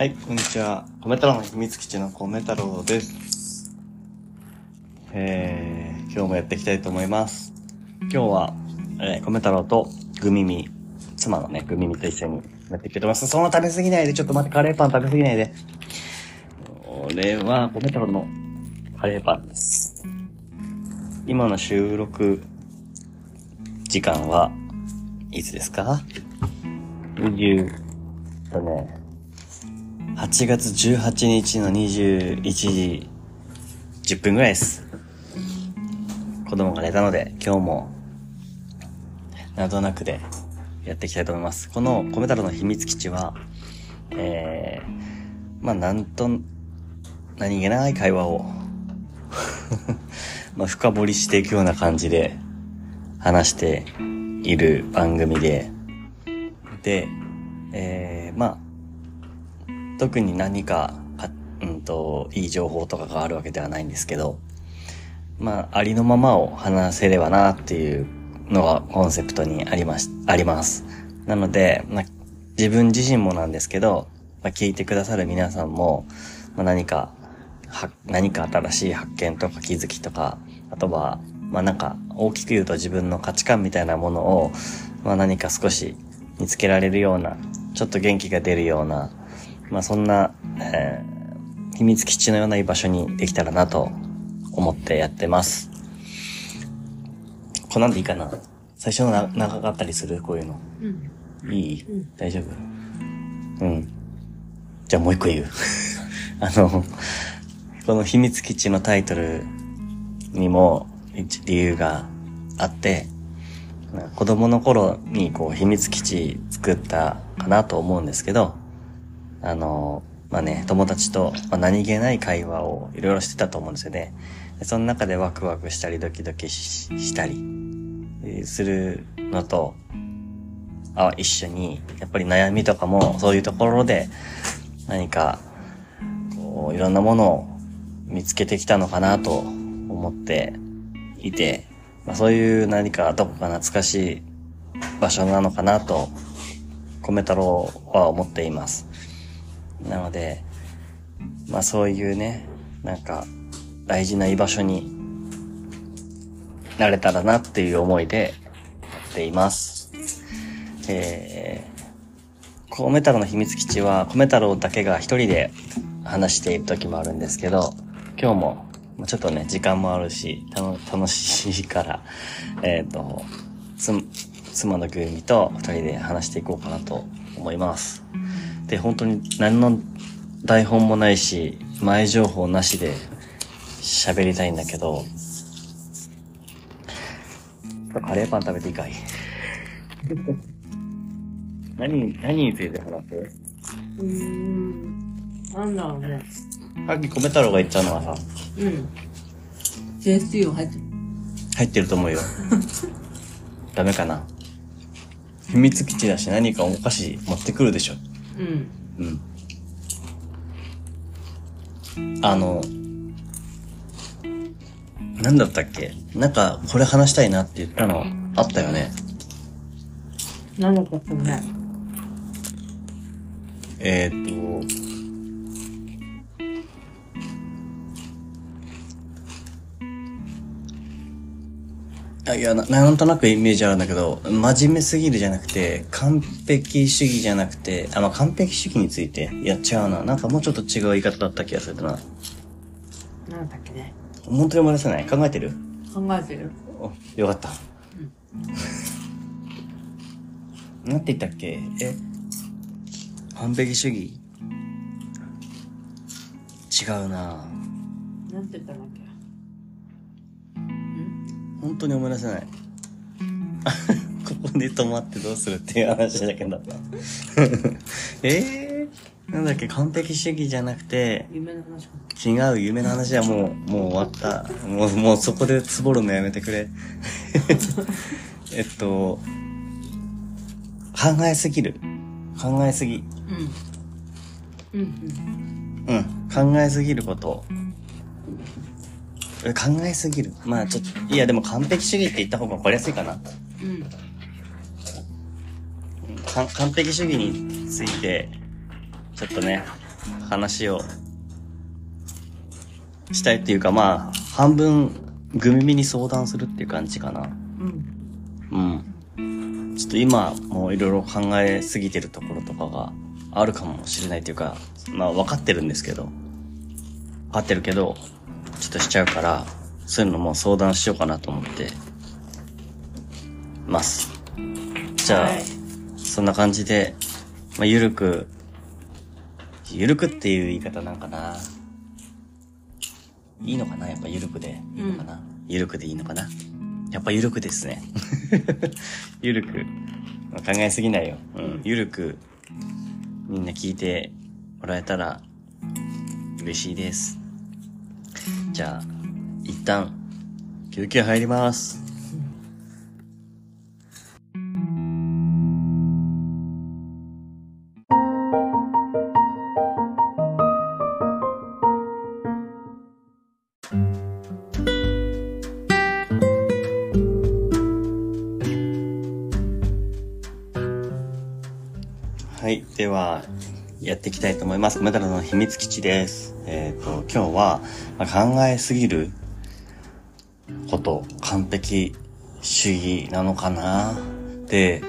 はい、こんにちは。米太郎の秘密基地の米太郎です。えー、今日もやっていきたいと思います。今日は、えー、米太郎とグミミ、妻のね、グミミと一緒にやっていきたいと思います。そんな食べ過ぎないで、ちょっと待って、カレーパン食べ過ぎないで。これは、米太郎のカレーパンです。今の収録時間はいつですか ?20、とね、8月18日の21時10分ぐらいです。子供が寝たので、今日も、なんとなくでやっていきたいと思います。この米太郎の秘密基地は、えー、まあ、なんと、何気ない会話を、まあ、深掘りしていくような感じで話している番組で、で、えー、まあ、特に何か、うんと、いい情報とかがあるわけではないんですけど、まあ、ありのままを話せればなっていうのがコンセプトにありまし、あります。なので、まあ、自分自身もなんですけど、まあ、聞いてくださる皆さんも、まあ、何か、は、何か新しい発見とか気づきとか、あとは、まあ、なんか、大きく言うと自分の価値観みたいなものを、まあ、何か少し見つけられるような、ちょっと元気が出るような、まあそんな、えー、秘密基地のような居場所にできたらなと思ってやってます。こんなんでいいかな最初のな長かったりする？こういうの。うん。いい、うん大丈夫？うん。じゃあもう一個言う。あの、この秘密基地のタイトルにも一理由があって、子供の頃にこう秘密基地作ったかなと思うんですけど、あの、まあね、友達と、ま、何気ない会話をいろいろしてたと思うんですよね。その中でワクワクしたりドキドキしたりするのと、あ、一緒に、やっぱり悩みとかもそういうところで何か、こう、いろんなものを見つけてきたのかなと思っていて、まあ、そういう何かどこか懐かしい場所なのかなと、米太郎は思っています。なので、まあそういうね、なんか大事な居場所になれたらなっていう思いでやっています。えー、米太郎の秘密基地は米太郎だけが一人で話している時もあるんですけど、今日もちょっとね、時間もあるし、楽しいから、えっ、と、妻のグーミと二人で話していこうかなと思います。で、本当に何の台本もないし、前情報なしで喋りたいんだけど、カレーパン食べていいかい？何、何について話す？うーん。なんだろうね。さっき米太郎が言ったのはさ、うん。清水油入ってる。入ってると思うよ。ダメかな？秘密基地だし何かお菓子持ってくるでしょ。うん。うん。あの、なんだったっけ？なんか、これ話したいなって言ったのあったよね。なんだかったね。えー、っと、あいやな、なんとなくイメージあるんだけど、真面目すぎるじゃなくて、完璧主義じゃなくて、あ、まあ、完璧主義について、いや、違うな。なんかもうちょっと違う言い方だった気がするな。なんだっけね。本当に思い出せない？考えてる？考えてる。お、よかった。なんて言ったっけ？え？完璧主義？違うななんて言ったんだっけ？本当に思い出せない。ここで止まってどうするっていう話だけど。えー、なんだっけ？完璧主義じゃなくて、夢の話か違う夢の話はもう、もう終わった。もう、もうそこでつぼるのやめてくれ。えっと、考えすぎる。考えすぎ。うん。うんうん。考えすぎること。え考えすぎる。まあちょっと、いやでも完璧主義って言った方がわかりやすいかな。うん。うん。か完璧主義について、ちょっとね、話をしたいっていうか、まあ、半分、グミミに相談するっていう感じかな。うん。うん。ちょっと今、もういろいろ考えすぎてるところとかがあるかもしれないっていうか、まあ分かってるんですけど、分かってるけど、ちょっとしちゃうから、そういうのも相談しようかなと思って、ます。じゃあ、はいそんな感じで、まあ、ゆるく、ゆるくっていう言い方なんかな。いいのかな？やっぱゆるくでいいのかな、ゆるくでいいのかな？やっぱゆるくですね。ゆるく。まあ考えすぎないよ。うん。ゆるく、みんな聞いてもらえたら嬉しいです。じゃあ、一旦、休憩入ります。やっていきたいと思います。メダルの秘密基地です。えっ、と、今日は、ま考えすぎること、完璧主義なのかなって、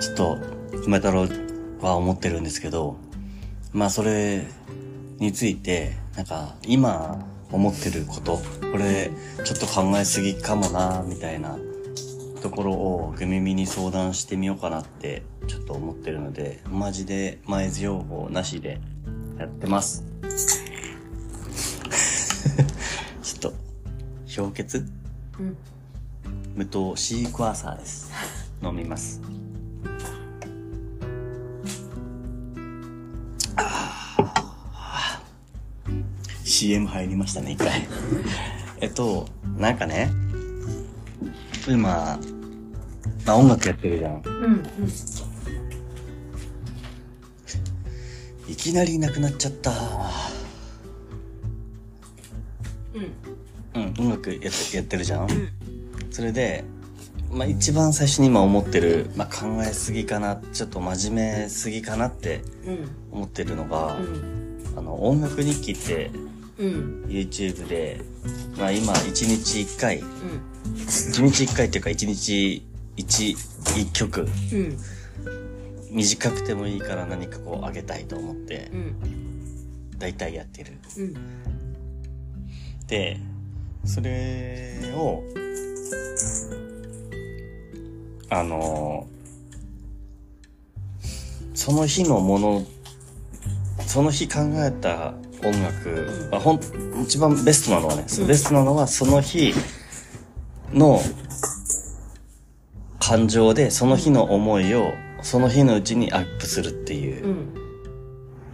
ちょっと、梅太郎は思ってるんですけど、まあそれについて、なんか、今思ってること、これ、ちょっと考えすぎかもなみたいなところをグミミに相談してみようかなってちょっと思ってるので、マジで前情報なしでやってます。ちょっと、氷結？うん。無糖シークワーサーです。飲みます。CM 入りましたね、一回。えっと、なんかね、今、まあ音楽やってるじゃん。うん。うん。いきなりいなくなっちゃった。うん。うん、音楽やってやってるじゃん。それで、まあ一番最初に今思ってる、まあ考えすぎかな、ちょっと真面目すぎかなってうん。思ってるのが、うん。あの、音楽日記ってうん。YouTube で、まあ今1日1回、うん。1日1回っていうか1日1、1曲、うん。短くてもいいから何かこうあげたいと思ってう、ん。大体やってる。うん。で、それを、あの、その日のもの、その日考えた音楽、まあ、ほん、一番ベストなのはね、うんベストなのはその日の感情で、その日の思いを、その日のうちにアップするっていううん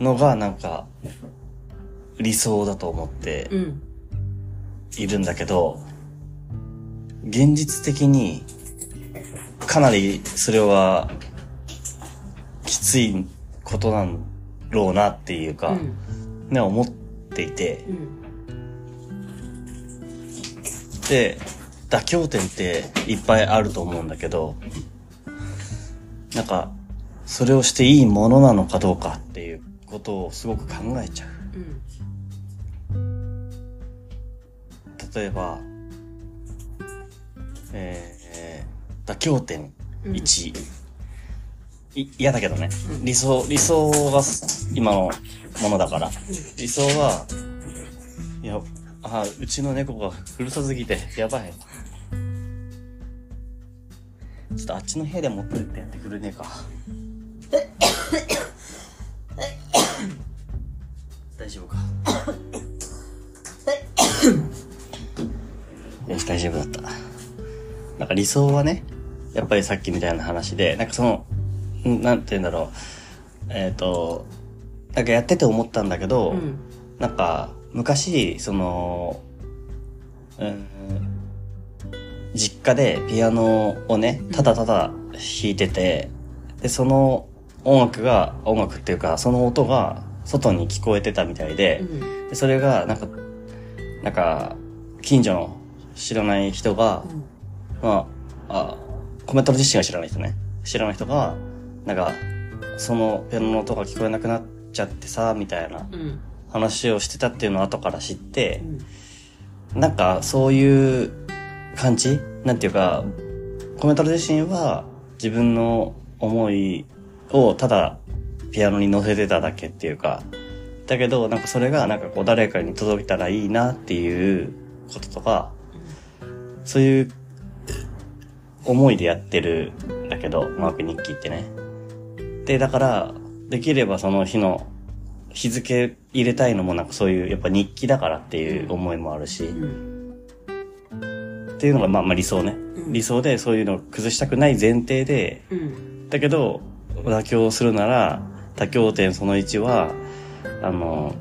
のが、なんか、理想だと思って、うん。いるんだけど、現実的に、かなりそれは、きついことなんろうなっていうか、うん。ね、思っていて、うん。で、妥協点っていっぱいあると思うんだけど、なんか、それをしていいものなのかどうかっていうことをすごく考えちゃう。うん。例えば、えー、妥協点1、い嫌だけどね、うん理想理想が今のものだから、理想はいやあうちの猫がうるさすぎてやばいちょっとあっちの部屋で持ってってやってくれねえか。大丈夫か？よ し大丈夫だった。なんか理想はねやっぱりさっきみたいな話でなんかそのんなんて言うんだろう。えっ、となんかやってて思ったんだけど、うん。なんか、昔、その、うん、実家でピアノをね、ただただ弾いてて、で、その音楽が、音楽っていうか、その音が外に聞こえてたみたいで、うん。でそれが、なんか、なんか、近所の知らない人が、まあ、あ、コメントの自身が知らない人ね。知らない人が、なんか、そのピアノの音が聞こえなくなっちゃってさ、みたいなうん。話をしてたっていうのを後から知ってう、ん。なんかそういう感じ？なんていうか、コメント自身は自分の思いをただピアノに乗せてただけっていうか、だけどなんかそれがなんかこう誰かに届いたらいいなっていうこととか、そういう思いでやってるんだけど、マーク日記ってね。で、だから、できればその日の日付入れたいのもなんかそういうやっぱ日記だからっていう思いもあるし、うん。っていうのがまあまあ理想ね。うん理想でそういうのを崩したくない前提で、うん。だけど、妥協するなら、妥協点その1は、あの、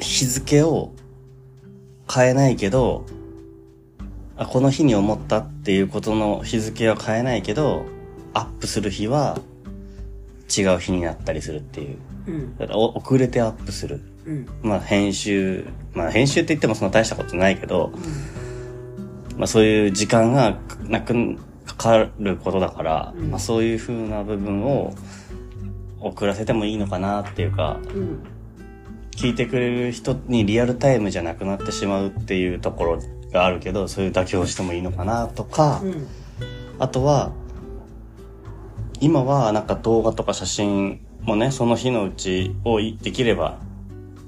日付を変えないけど、あこの日に思ったっていうことの日付は変えないけど、アップする日は違う日になったりするっていう。うん。だからお遅れてアップする。うん。まあ編集、まあ編集って言ってもそんな大したことないけど、まあそういう時間がなく、かかることだから、うんまあそういう風な部分を遅らせてもいいのかなっていうか、うん。聞いてくれる人にリアルタイムじゃなくなってしまうっていうところがあるけど、そういう妥協してもいいのかなとか、うん。あとは、今はなんか動画とか写真もね、その日のうちをいできれば、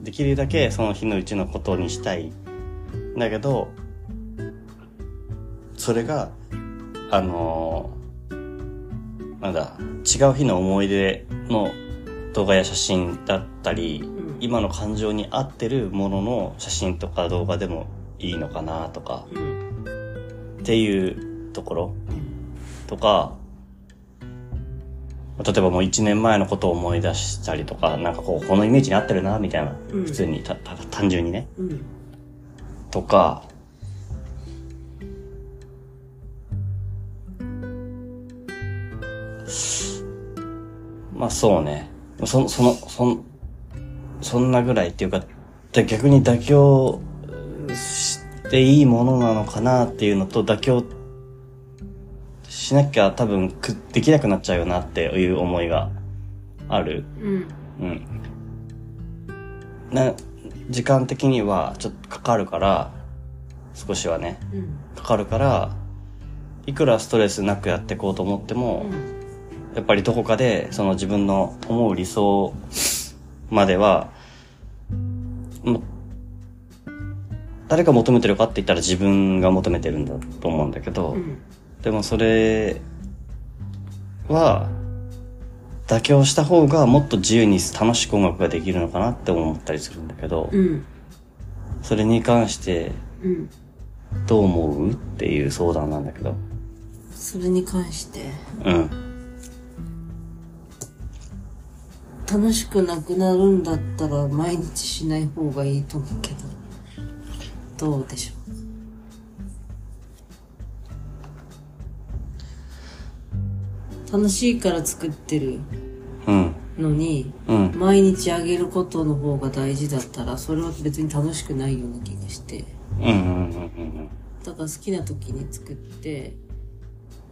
できるだけその日のうちのことにしたい。だけど、それが、あのーなんだ、違う日の思い出の動画や写真だったり、ん今の感情に合ってるものの写真とか動画でもいいのかなとか、うん。っていうところとか、例えばもう一年前のことを思い出したりとか、なんかこう、このイメージに合ってるな、みたいな。うん普通にた、た、単純にね。うん。とか、まあそうね。そ、その、そん、そんなぐらいっていうか、で逆に妥協していいものなのかなっていうのと、妥協しなきゃ多分くできなくなっちゃうよなっていう思いがある。うん。うん。な、時間的にはちょっとかかるから、少しはね、うん。かかるから、いくらストレスなくやっていこうと思っても、やっぱりどこかでその自分の思う理想までは、も誰が求めてるかって言ったら自分が求めてるんだと思うんだけど、うん。でもそれは妥協した方がもっと自由に楽しく音楽ができるのかなって思ったりするんだけど、うん。それに関してうん。どう思うっていう相談なんだけど。それに関して、うん。楽しくなくなるんだったら毎日しない方がいいと思うけど、どうでしょう？楽しいから作ってるうん。のに、うん。毎日あげることの方が大事だったら、それは別に楽しくないような気がして。うん。うん。うん。だから好きな時に作って、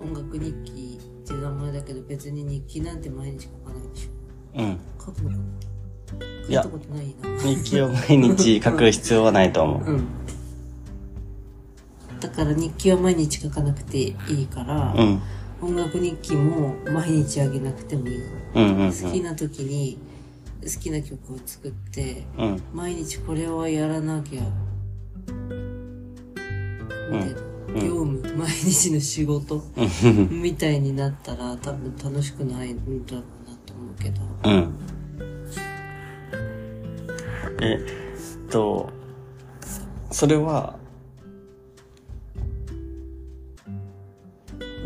音楽日記っていう名前だけど別に日記なんて毎日書かないでしょ。うん。書くの書いたことないな。日記を毎日書く必要はないと思う。うん。だから日記は毎日書かなくていいから、うん。音楽日記も毎日あげなくてもいい。うん。うん。好きな時に好きな曲を作って、うん。毎日これはやらなきゃ、みたいな。業務、毎日の仕事うん。みたいになったら多分楽しくないんだろうなと思うけど。うん。えっと、それは、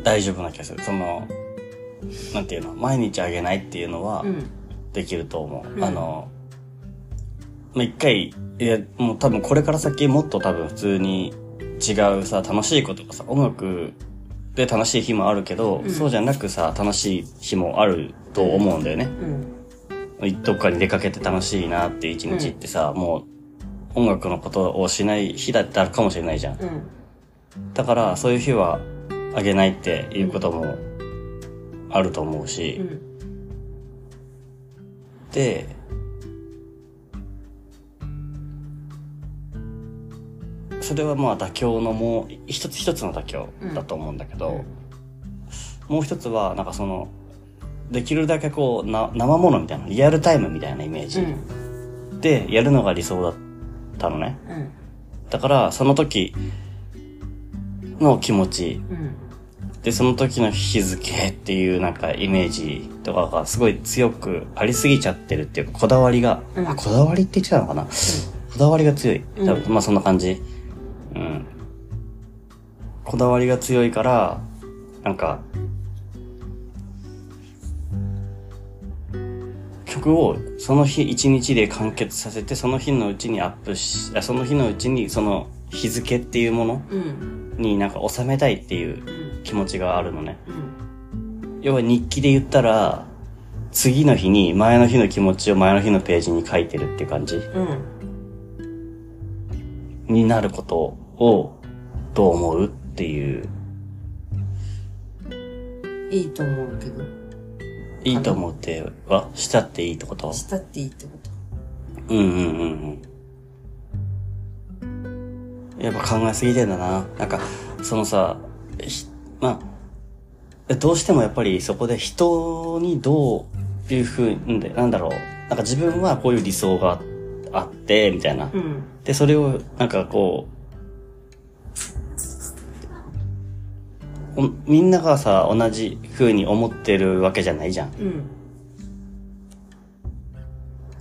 大丈夫な気がする。その、なんていうの、毎日あげないっていうのはうん。できると思う。うんあの、まあ、一回、いや、もう多分これから先もっと多分普通に違うさ、楽しいことがさ、音楽で楽しい日もあるけど、うんそうじゃなくさ、楽しい日もあると思うんだよね。うん。どっかに出かけて楽しいなっていう一日ってさ、もう音楽のことをしない日だったかもしれないじゃん。うん。だからそういう日はあげないっていうこともあると思うし、うん。で、それはまあ妥協のもう一つ一つの妥協だと思うんだけど、もう一つはなんかそのできるだけこうな生ものみたいなリアルタイムみたいなイメージ。うんでやるのが理想だったのね。うん。だからその時の気持ちうんでその時の日付っていうなんかイメージとかがすごい強くありすぎちゃってるっていうかこだわりが、うん。あこだわりって言ってたのかな、こだわりが強い。多分、うんまあそんな感じ。うん。こだわりが強いからなんか曲をその日一日で完結させてその日のうちにアップしあその日のうちにその日付っていうものうん。になんか収めたいっていううん気持ちがあるのね。うん要は日記で言ったら次の日に前の日の気持ちを前の日のページに書いてるって感じ。うんになることをどう思うっていう。いいと思うけど。いいと思うってはしたっていいってこと？したっていいってこと。うんうんうんうん。やっぱ考えすぎてんだな。なんかそのさひまあどうしてもやっぱりそこで人にどういうふうんでなんだろう。なんか自分はこういう理想があってみたいな。うん。で、それを、なんかこう、おみんながさ、同じ風に思ってるわけじゃないじゃん。うん。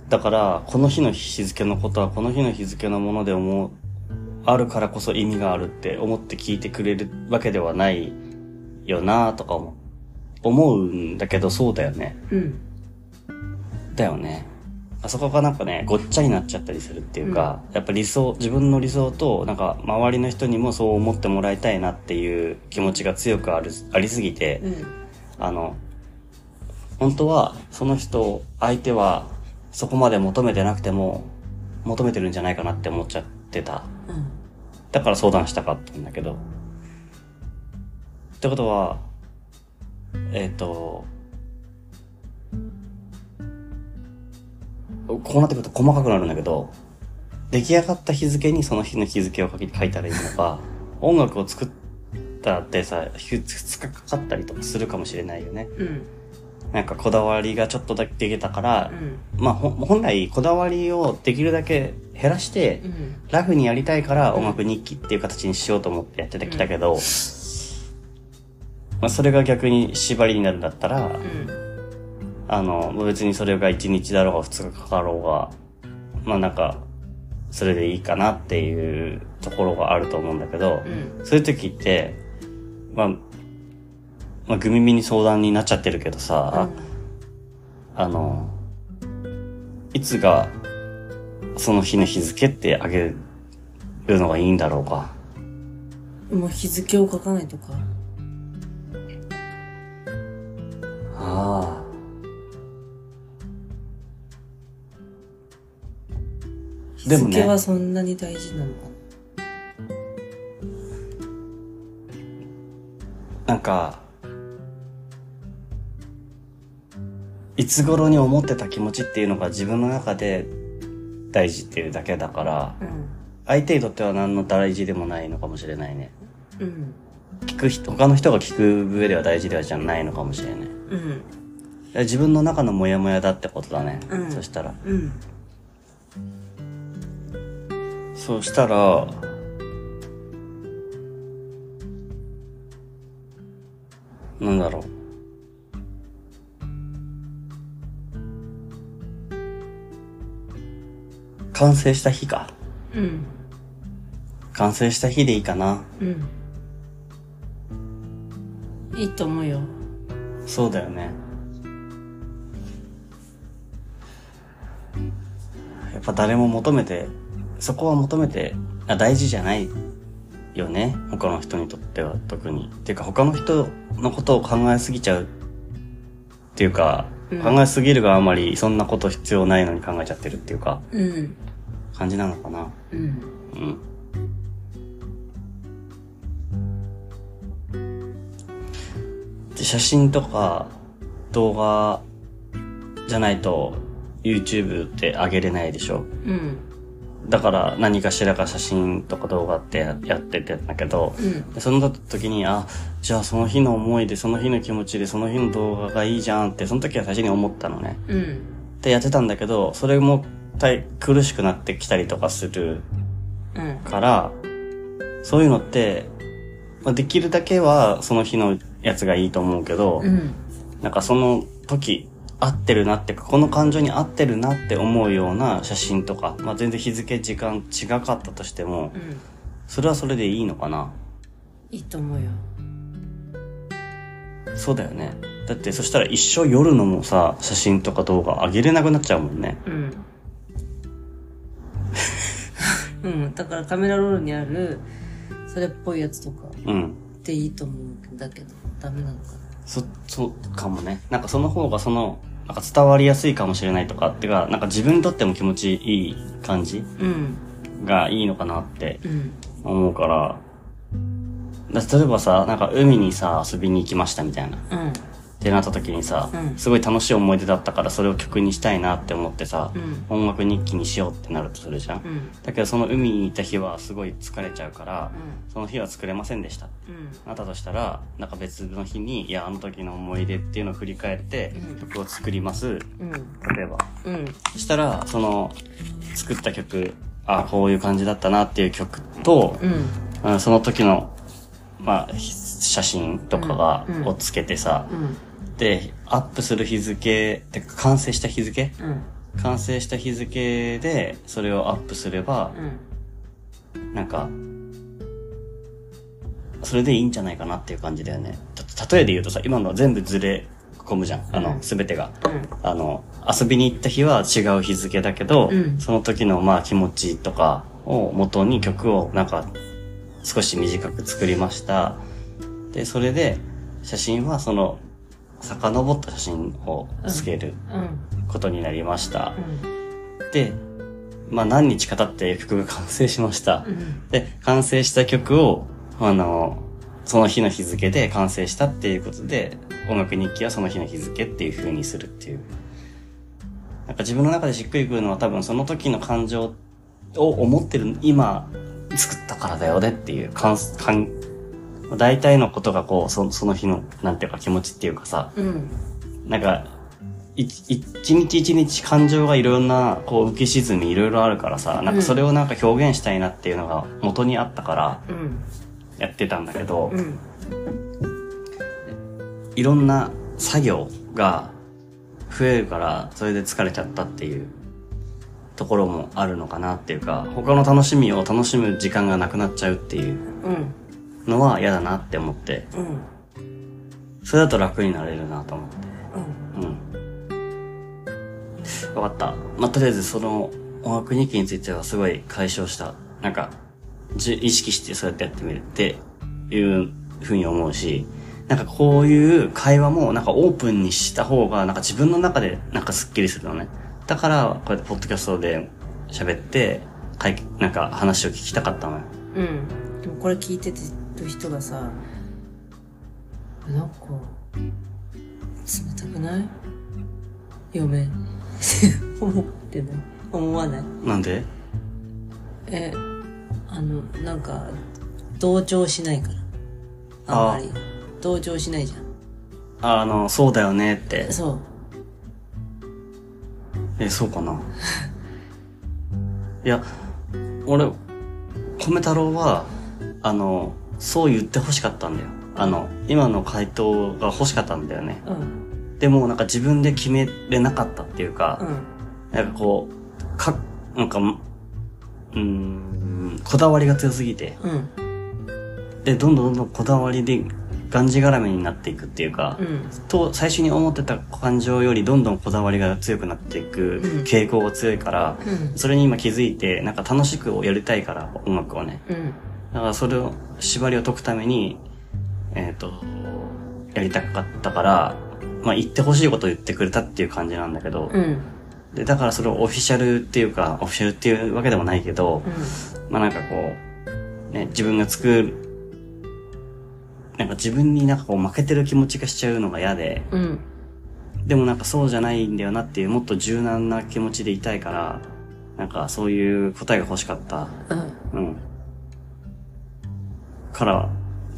だから、この日の日付のことは、この日の日付のもので思う、あるからこそ意味があるって思って聞いてくれるわけではないよなとか思う。思うんだけど、そうだよね。うんだよね。あそこがなんかね、ごっちゃになっちゃったりするっていうか、やっぱ理想、自分の理想と、なんか周りの人にもそう思ってもらいたいなっていう気持ちが強くある、ありすぎて、うんあの、本当は、その人、相手は、そこまで求めてなくても、求めてるんじゃないかなって思っちゃってた。うんだから相談したかったんだけど。ってことは、えっ、と、こうなってくると細かくなるんだけど、出来上がった日付にその日の日付を書き書いたらいいのか、音楽を作ったってさ、2日かかったりとかするかもしれないよね。うん。なんかこだわりがちょっとだけできたからう、ん。まあ本来こだわりをできるだけ減らして、うん。ラフにやりたいから音楽日記っていう形にしようと思ってやってきたけど、まあそれが逆に縛りになるんだったら、うん。あの、別にそれが1日だろうが2日かかろうが、まあなんか、それでいいかなっていうところがあると思うんだけど、うん。そういう時って、まあ、まあ、グミミに相談になっちゃってるけどさ、あの、いつがその日の日付ってあげるのがいいんだろうか？もう日付を書かないとかああ。日でもね付はそんなに大事なのかなんか、いつ頃に思ってた気持ちっていうのが自分の中で大事っていうだけだから、な相手にとっては何の大事でもないのかもしれないね。うんうん聞く人、他の人が聞く上では大事ではじゃないのかもしれない。うん自分の中のモヤモヤだってことだね。うんそしたら。うんそうしたら、なんだろう。完成した日か。うん完成した日でいいかな。うんいいと思うよそうだよね。やっぱ誰も求めて、そこは求めて、あ大事じゃないよね。他の人にとっては特に。っていうか他の人のことを考えすぎちゃうっていうか、うん考えすぎるがあまりそんなこと必要ないのに考えちゃってるっていうか、うん感じなのかな。うんうん。写真とか動画じゃないと YouTube って上げれないでしょ？うん。だから何かしらか写真とか動画ってややっててんだけど、うん。でその時に、あ、じゃあその日の思いで、その日の気持ちで、その日の動画がいいじゃんって、その時は最初に思ったのね。うん。でやってたんだけど、それも大苦しくなってきたりとかするうん。から、そういうのって、まあ、できるだけはその日のやつがいいと思うけど、うん。なんかその時合ってるなってか、この感情に合ってるなって思うような写真とか、まあ、全然日付時間違かったとしても、うん。それはそれでいいのかな。いいと思うよ。そうだよね。だってそしたら一生夜のもさ、写真とか動画上げれなくなっちゃうもんね。うん。うん。だからカメラロールにあるそれっぽいやつとかうん。でいいと思うんだけどダメなのかな？そ、そうかもね。なんかその方がその、なんか伝わりやすいかもしれないとかっていうか、なんか自分にとっても気持ちいい感じうんがいいのかなってうん思うから、例えばさ、なんか海にさ、遊びに行きましたみたいな。うんってなった時にさ、うん。すごい楽しい思い出だったからそれを曲にしたいなって思ってさ、うん。音楽日記にしようってなるとするじゃん。うん。だけどその海にいた日はすごい疲れちゃうから、うその日は作れませんでした。うん。なったとしたら、なんか別の日に、いや、あの時の思い出っていうのを振り返ってうん、曲を作ります。うん。例えば。うん。そしたら、その、作った曲、あ、こういう感じだったなっていう曲と、うん。うんその時の、まあ、ひ写真とかが、うん。うん。をつけてさ、うんで、アップする日付、てか完成した日付？うん完成した日付で、それをアップすれば、うんなんか、それでいいんじゃないかなっていう感じだよね。た例えで言うとさ、今のは全部ずれ込むじゃん。あの、うんすべてが。うんあの、遊びに行った日は違う日付だけど、うんその時のまあ気持ちとかを元に曲をなんか少し短く作りました。で、それで写真はその遡った写真をつけるうんことになりました。うんで、まあ何日か経って曲が完成しました。うんで、完成した曲を、あの、その日の日付で完成したっていうことで、音楽日記はその日の日付っていう風にするっていう。なんか自分の中でしっくりくるのは多分その時の感情を思ってる、今作ったからだよねっていう、かん、かん、大体のことがこう、そその日の、なんていうか気持ちっていうかさ、うん。なんか、い一日一日感情がいろんな、こう、浮き沈みいろいろあるからさ、なんかそれをなんか表現したいなっていうのが元にあったからうん。やってたんだけど、うん。いろんな作業が増えるから、それで疲れちゃったっていうところもあるのかなっていうか、他の楽しみを楽しむ時間がなくなっちゃうっていう。うんのは嫌だなって思って、うんそれだと楽になれるなと思って。うんうん。わかった。まあ、とりあえずその音楽日記についてはすごい解消した。なんか、じ意識してそうやってやってみるっていうふうに思うし、なんかこういう会話もなんかオープンにした方がなんか自分の中でなんかスッキリするのね。だから、こうやってポッドキャストで喋って、かいなんか話を聞きたかったのよ。うんでもこれ聞いててる人がさなんか冷たくない？嫁。思ってない。思わない。なんで？えあのなんか同調しないから。あんまり。同調しないじゃあの、そうだよねって。ん。そう。え、そうかな？いや、俺、米太郎は、あの、そう言って欲しかったんだよ。あの、今の回答が欲しかったんだよね。うん。でも、なんか自分で決めれなかったっていううか、ん。なんかこう、か、なんか、うーん、こだわりが強すぎて、うん。で、どんどんどんどんこだわりで、がんじがらめになっていくっていうか、うん。と最初に思ってた感情よりどんどんこだわりが強くなっていくうん。傾向が強いから、うん。それに今気づいてなんか楽しくやりたいから音楽をね。うんだからそれを縛りを解くためにえっ、とやりたかったからまあ言ってほしいことを言ってくれたっていう感じなんだけど、うんでだからそれをオフィシャルっていうかオフィシャルっていうわけでもないけど、まあなんかこうね自分が作るなんか自分になんかこう負けてる気持ちがしちゃうのが嫌で、うんでもなんかそうじゃないんだよなっていう、もっと柔軟な気持ちでいたいから、なんかそういう答えが欲しかった。うん。うん。から、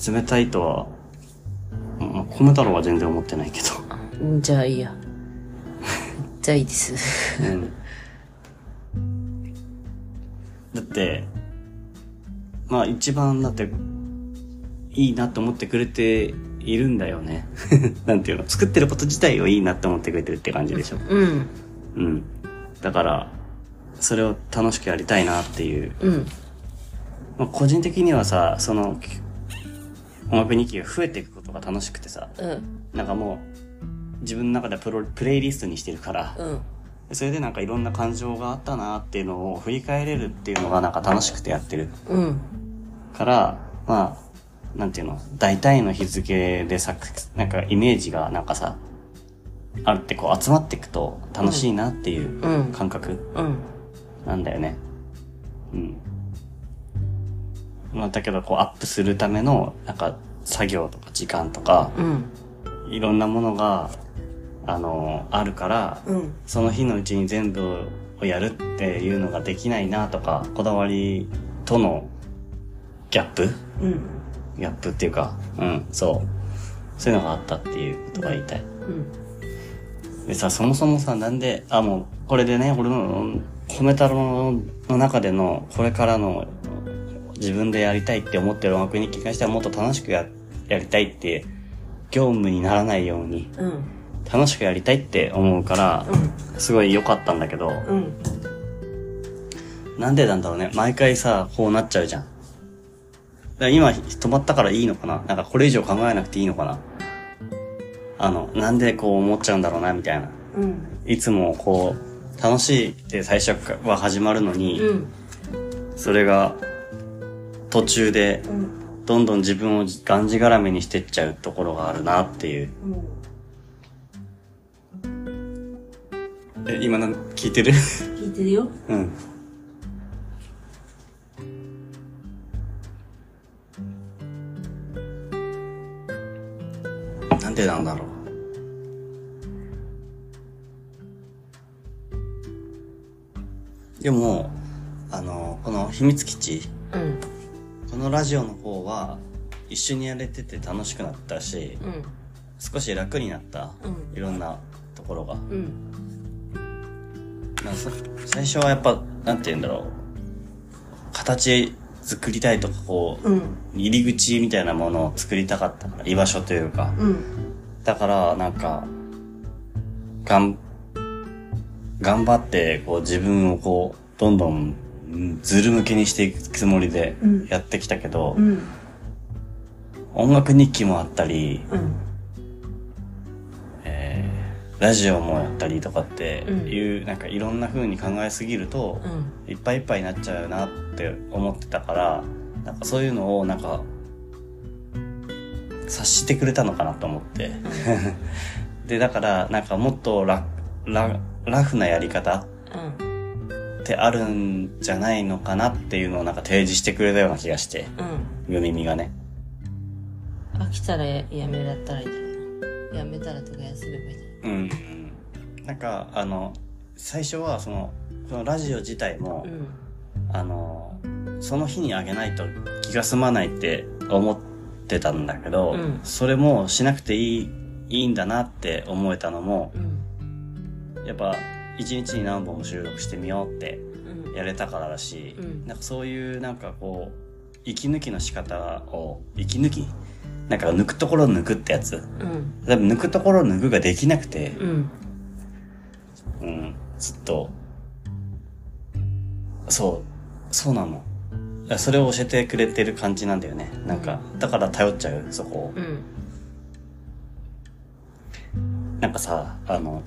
冷たいとは、まあ、米太郎は全然思ってないけど。うんじゃあいいや。じゃあいいです。うん。だって、まあ一番だって、いいなって思ってくれているんだよね。なんていうの？作ってること自体をいいなって思ってくれてるって感じでしょ。うん。うん。だから、それを楽しくやりたいなっていう。うん。まあ個人的にはさ、その、音楽日記が増えていくことが楽しくてさ、うん。なんかもう、自分の中ではプロプレイリストにしてるから、うん。それでなんかいろんな感情があったなっていうのを振り返れるっていうのがなんか楽しくてやってるうん。から、まあ、なんていうの、大体の日付でさ、なんかイメージがなんかさ、あるってこう集まっていくと楽しいなっていううん感覚うん。なんだよね。うん。まあだけどこうアップするためのなんか作業とか時間とかうん。いろんなものがあのあるから、うん。その日のうちに全部をやるっていうのができないなとか、こだわりとのギャップ？うん。ギャップっていうか、うん、そう。そういうのがあったっていうことが言いたい。うん。でさ、そもそもさ、なんで、あ、もう、これでね、俺の、米太郎の中での、これからの、自分でやりたいって思ってる音楽に関してはもっと楽しくや、やりたいって、業務にならないように、うん。楽しくやりたいって思うから、すごい良かったんだけど、うん。なんでなんだろうね。毎回さ、こうなっちゃうじゃん。今、止まったからいいのかな？なんかこれ以上考えなくていいのかな？あの、なんでこう思っちゃうんだろうなみたいな。うん。いつもこう、楽しいって最初は始まるのに、うん。それが途中でうん。どんどん自分をがんじがらめにしてっちゃうところがあるなっていう。え、今なん聞いてる？聞いてるよ。うん。なんでなんだろう？でも、あの、この秘密基地、うん。このラジオの方は、一緒にやれてて楽しくなったし、うん。少し楽になった。うんいろんなところが。うん。まあ、さ最初はやっぱ、なんて言うんだろう。形作りたいとか、こう、うん。入り口みたいなものを作りたかったから、居場所というか。うん。だから、なんか、がん、頑張って、こう自分をこう、どんどんずる向けにしていくつもりでうんやってきたけど、うん。音楽日記もあったり、うん。えーラジオもやったりとかってうんいう、なんかいろんな風に考えすぎると、うん。いっぱいいっぱいになっちゃうなって思ってたから、なんかそういうのをなんか、察してくれたのかなと思って。で、だから、なんかもっとラララフなやり方うん。ってあるんじゃないのかなっていうのをなんか提示してくれたような気がして、うん。よ耳がね。飽きたらややめだったらいいんじゃないのやめたらとか休めばいいんじうん。なんか、あの、最初はその、このラジオ自体も、ゃないあの、その日にあげないと気が済まないって思ってたんだけど、うんそれもしなくていい、いいんだなって思えたのも、うん。やっぱ一日に何本も収録してみようってうん。やれたからだし、うんなんかそういうなんかこう、息抜きの仕方を、息抜き？なんか抜くところ抜くってやつ。うん。多分抜くところ抜くができなくて、うん。うん、ずっと、そう、そうなの。それを教えてくれてる感じなんだよね。なんか、だから頼っちゃう、そこを。うん。なんかさ、あの、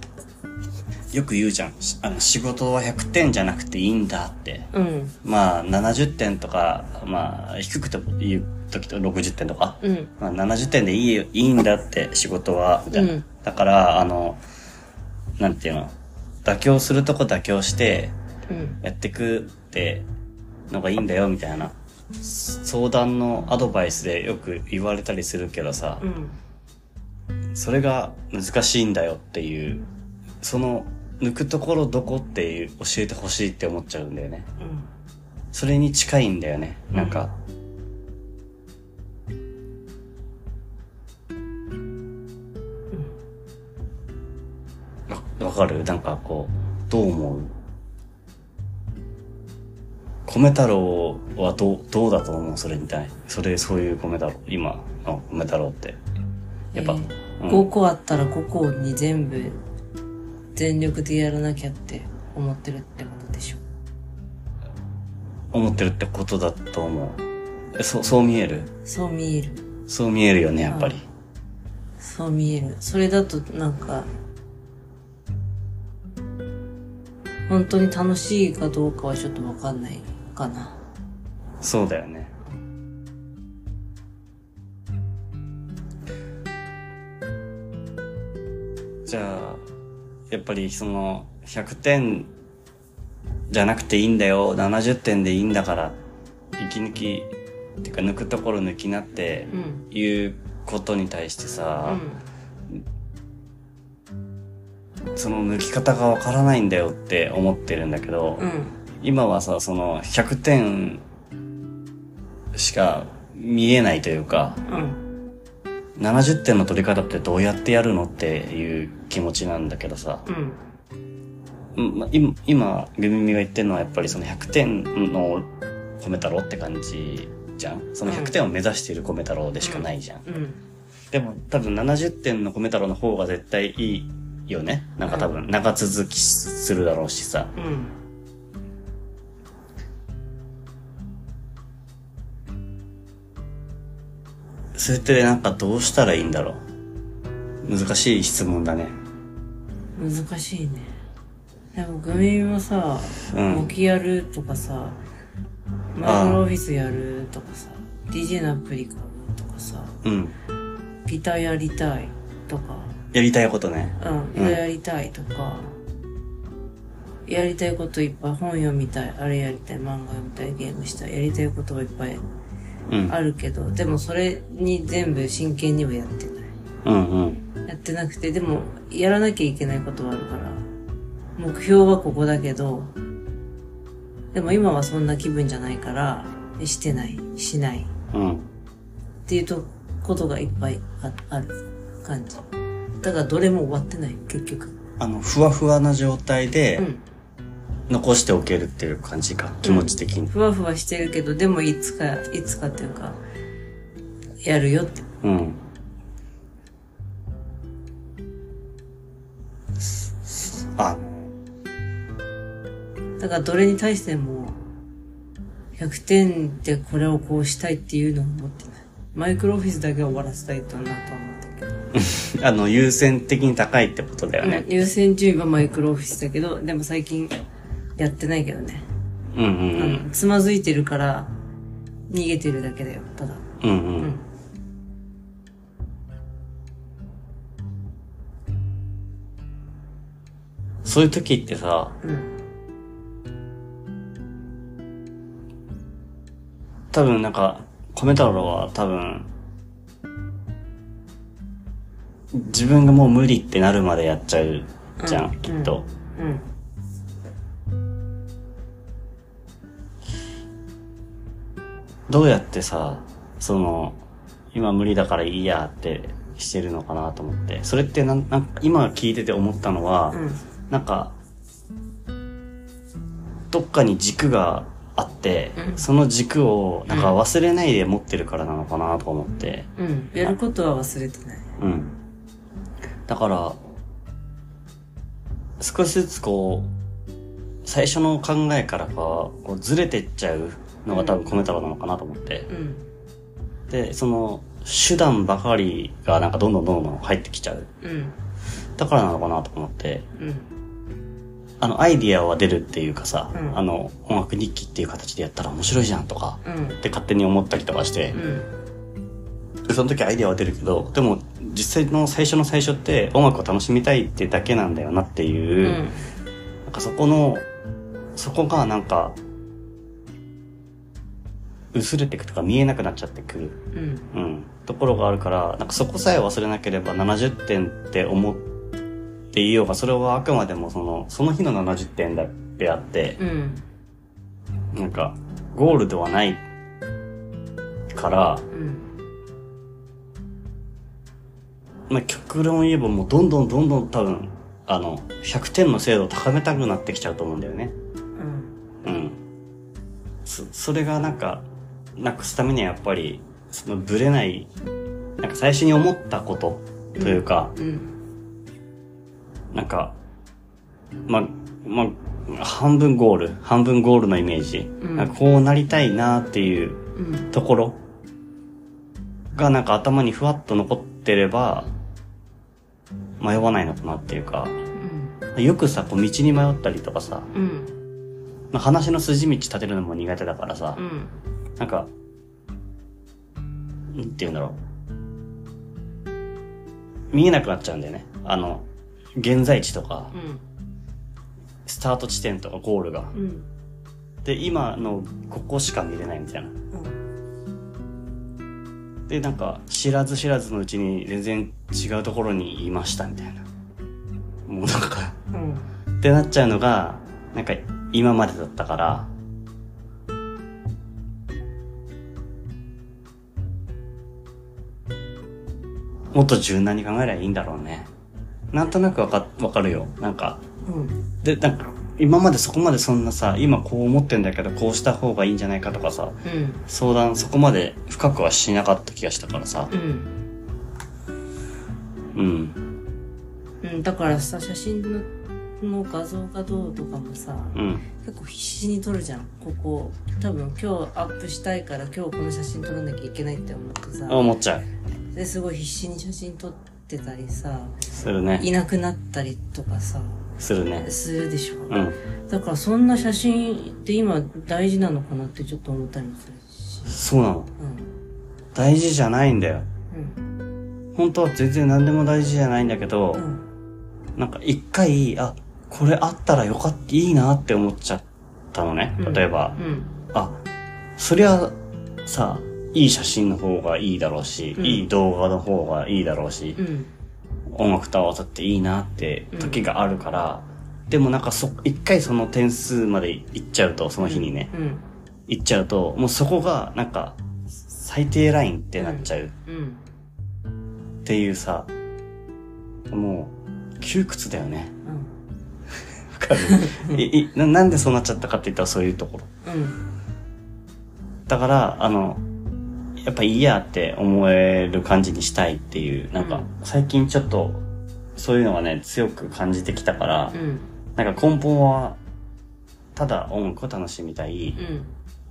よく言うじゃん。しあの仕事は100点じゃなくていいんだって。うん。まあ、70点とか、まあ、低くても言う時と60点とか。うん。まあ、70点でいいよ、いいんだって、仕事は、みたいな。うんだから、あの、なんていうの、妥協するとこ妥協して、うん。やってくってのがいいんだよ、みたいな。相談のアドバイスでよく言われたりするけどさ、うん。それが難しいんだよっていう、その抜くところどこっていう教えてほしいって思っちゃうんだよね。うん。それに近いんだよね。なんか、わわかる？なんかこう、どう思う？米太郎はどう、どうだと思う？それに対。それ、そういう米太郎。今の米太郎って。やっぱ、えうん。5個あったら5個に全部全力でやらなきゃって思ってるってことでしょ？思ってるってことだと思う。えそう、そう見える？そう見えるそう見えるよね、やっぱり。そう見えるそれだとなんか本当に楽しいかどうかはちょっとわかんないかなそうだよね。じゃあ、やっぱりその、100点じゃなくていいんだよ、70点でいいんだから、息抜き、っていうか抜くところ抜きなってうん。いうことに対してさ、その抜き方がわからないんだよって思ってるんだけど、うん。今はさ、その100点しか見えないというか、うん。70点の取り方ってどうやってやるのっていう気持ちなんだけどさ、うんうんま今、今、グミミが言ってるのはやっぱりその100点の米太郎って感じじゃん？その100点を目指している米太郎でしかないじゃん。うんでも多分70点の米太郎の方が絶対いいよね？なんか多分長続きするだろうしさ。うんそれってなんかどうしたらいいんだろう？難しい質問だね。難しいねでもグミもさうん模擬やるとかさマイクロオフィスやるとかさ DJ のアプリ買うとかさうん。ギターやりたいとかやりたいことね。うん、やりたいとか、やりたいこといっぱい本読みたい、あれやりたい、漫画読みたい、ゲームしたい、やりたいことはいっぱいうん。あるけど、でもそれに全部真剣にはやってない。うんうん。やってなくて、でもやらなきゃいけないことはあるから、目標はここだけど、でも今はそんな気分じゃないから、してない、しないうん。っていうとことがいっぱいあある感じ。だからどれも終わってない、結局。あの、ふわふわな状態でうん。残しておけるっていう感じか。気持ち的に。ふわふわしてるけど、でもいつか、いつかっていうか、やるよって。うん。あだからどれに対しても、100点でこれをこうしたいっていうのを持ってない。マイクロオフィスだけは終わらせたいとなとは思ったけど。あの、優先的に高いってことだよねうん。優先順位はマイクロオフィスだけど、でも最近やってないけどね。うんうんう。うんん。つまずいてるから、逃げてるだけだよ、ただ。うんう。うんそういう時ってさ、うん。多分なんか、米太郎は多分、自分がもう無理ってなるまでやっちゃうじゃん、うんきっと。うん。どうやってさ、その、今無理だからいいやってしてるのかなと思って。それってなん、なんか今聞いてて思ったのは、うん。なんか、どっかに軸があって、うんその軸をなんか忘れないで持ってるからなのかなと思って。うん。やることは忘れてない。うん。だから、少しずつこう、最初の考えからか、こうずれてっちゃうのが多分米太郎なのかなと思って。うん。で、その、手段ばかりがなんかどんどんどんどん入ってきちゃう。うん。だからなのかなと思って。うん。あの、アイディアは出るっていうかさ、うんあの、音楽日記っていう形でやったら面白いじゃんとか、うん。って勝手に思ったりとかしてう、ん。でその時アイディアは出るけど、でも、実際の最初の最初って音楽を楽しみたいってだけなんだよなっていう、うん。なんかそこの、そこがなんか、薄れていくとか見えなくなっちゃってくる。うん。うん。ところがあるから、なんかそこさえ忘れなければ70点って思っていようが、それはあくまでもその、その日の70点だってあって、うん。なんか、ゴールではないから、うん。まあ、極論言えばもうどんどんどんどん多分、あの、100点の精度を高めたくなってきちゃうと思うんだよね。うん。うん。そ、それがなんか、なくすためにはやっぱり、そのブレない、なんか最初に思ったことというか、うん。なんか、まあ、まあ、半分ゴール、半分ゴールのイメージ。んなんかこうなりたいなっていううん。ところがなんか頭にふわっと残ってれば、迷わないのかなっていうか、うん。よくさ、こう道に迷ったりとかさ、うん。まあ話の筋道立てるのも苦手だからさ、うん。なんか、なんて言うんだろう。見えなくなっちゃうんだよね。あの、現在地とか、うん。スタート地点とかゴールが。うん。で、今のここしか見れないみたいな。で、なんか、知らず知らずのうちに全然違うところにいましたみたいな。もうなんか、うん。ってなっちゃうのが、なんか今までだったから、もっと柔軟に考えればいいんだろうね。なんとなくわか、わかるよ。なんか、うん。で、なんか、今までそこまでそんなさ、今こう思ってんだけど、こうした方がいいんじゃないかとかさ、うん。相談そこまで深くはしなかった気がしたからさ。うん。うん。うん。だからさ、写真のの画像がどうとかもさ、うん。結構必死に撮るじゃん。ここ。多分今日アップしたいから今日この写真撮らなきゃいけないって思ってさ。思っちゃう。で、すごい必死に写真撮ってたりさ、するね。いなくなったりとかさ、するね。するでしょ。うん。だからそんな写真って今大事なのかなってちょっと思ったりもするし。そうなの。うん。大事じゃないんだよ。うん。本当は全然何でも大事じゃないんだけど、うん。なんか一回、あ、これあったらよかった、いいなって思っちゃったのね。例えば、うん。あ、そりゃ、さ、いい写真の方がいいだろうし、うんいい動画の方がいいだろうし、うん。音楽と合わさっていいなって時があるから、でもなんかそ、一回その点数まで行っちゃうと、その日にね、うん。行っちゃうと、もうそこがなんか、最低ラインってなっちゃううん。っていうさ、もう、窮屈だよね。うん。わかる？いいななんでそうなっちゃったかって言ったらそういうところ。うん。だから、あの、やっぱいいやって思える感じにしたいっていう、なんかうん、最近ちょっと、そういうのがね、強く感じてきたから、うん。なんか根本は、ただ音楽を楽しみたい。うん。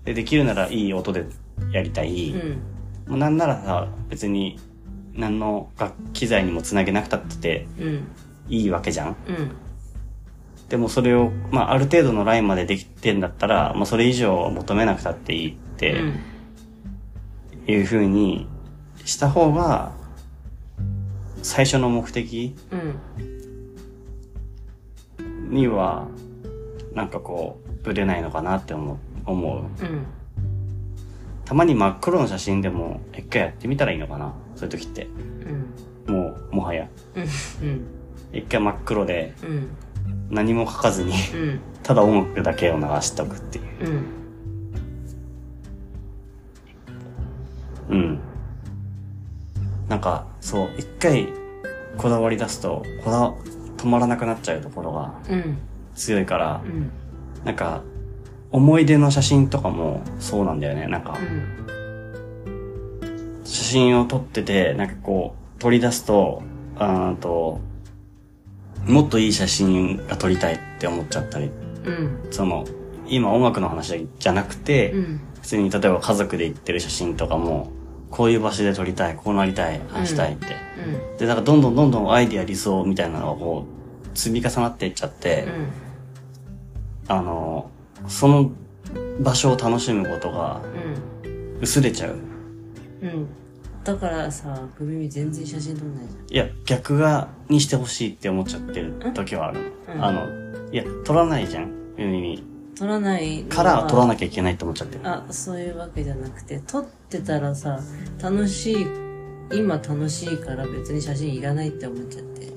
で、できるならいい音でやりたい。うん。もうなんならさ、別に、何の楽器材にもつなげなくたってうん。いいわけじゃん。でもそれを、まあ、ある程度のラインまでできてんだったら、まあ、それ以上求めなくたっていいってうん。いう風にした方が、最初の目的うん。には、なんかこう、ぶれないのかなって思う。思う。うん。たまに真っ黒の写真でも、一回やってみたらいいのかなそういう時って。うん。もう、もはや。うん。一回真っ黒で、うん。何も書かずに、うん。ただ音楽だけを流しとくっていう。うん。うん。なんか、そう、一回こだわり出すと、こだ、止まらなくなっちゃうところがうん。強いからう、ん。なんか、思い出の写真とかもそうなんだよね。なんか、写真を撮ってて、なんかこう、取り出すと、あーと、もっといい写真が撮りたいって思っちゃったり、うん。その、今音楽の話じゃなくて、うん。普通に例えば家族で行ってる写真とかも、こういう場所で撮りたい、こうなりたい、ああしたいって。うん。で、なんかどんどんどんどんアイディア理想みたいなのがこう、積み重なっていっちゃって、あの、その場所を楽しむことが薄れちゃう。うん。うん。だからさ、くるみ全然写真撮んないじいや、逆が、にしてほしいって思っちゃってる時はある。うんあの、いや、撮らないじゃん。耳に。ゃん。撮らないから撮らなきゃいけないって思っちゃってる。あ、そういうわけじゃなくて、撮ってたらさ、楽しい今楽しいから別に写真いらないって思っちゃって。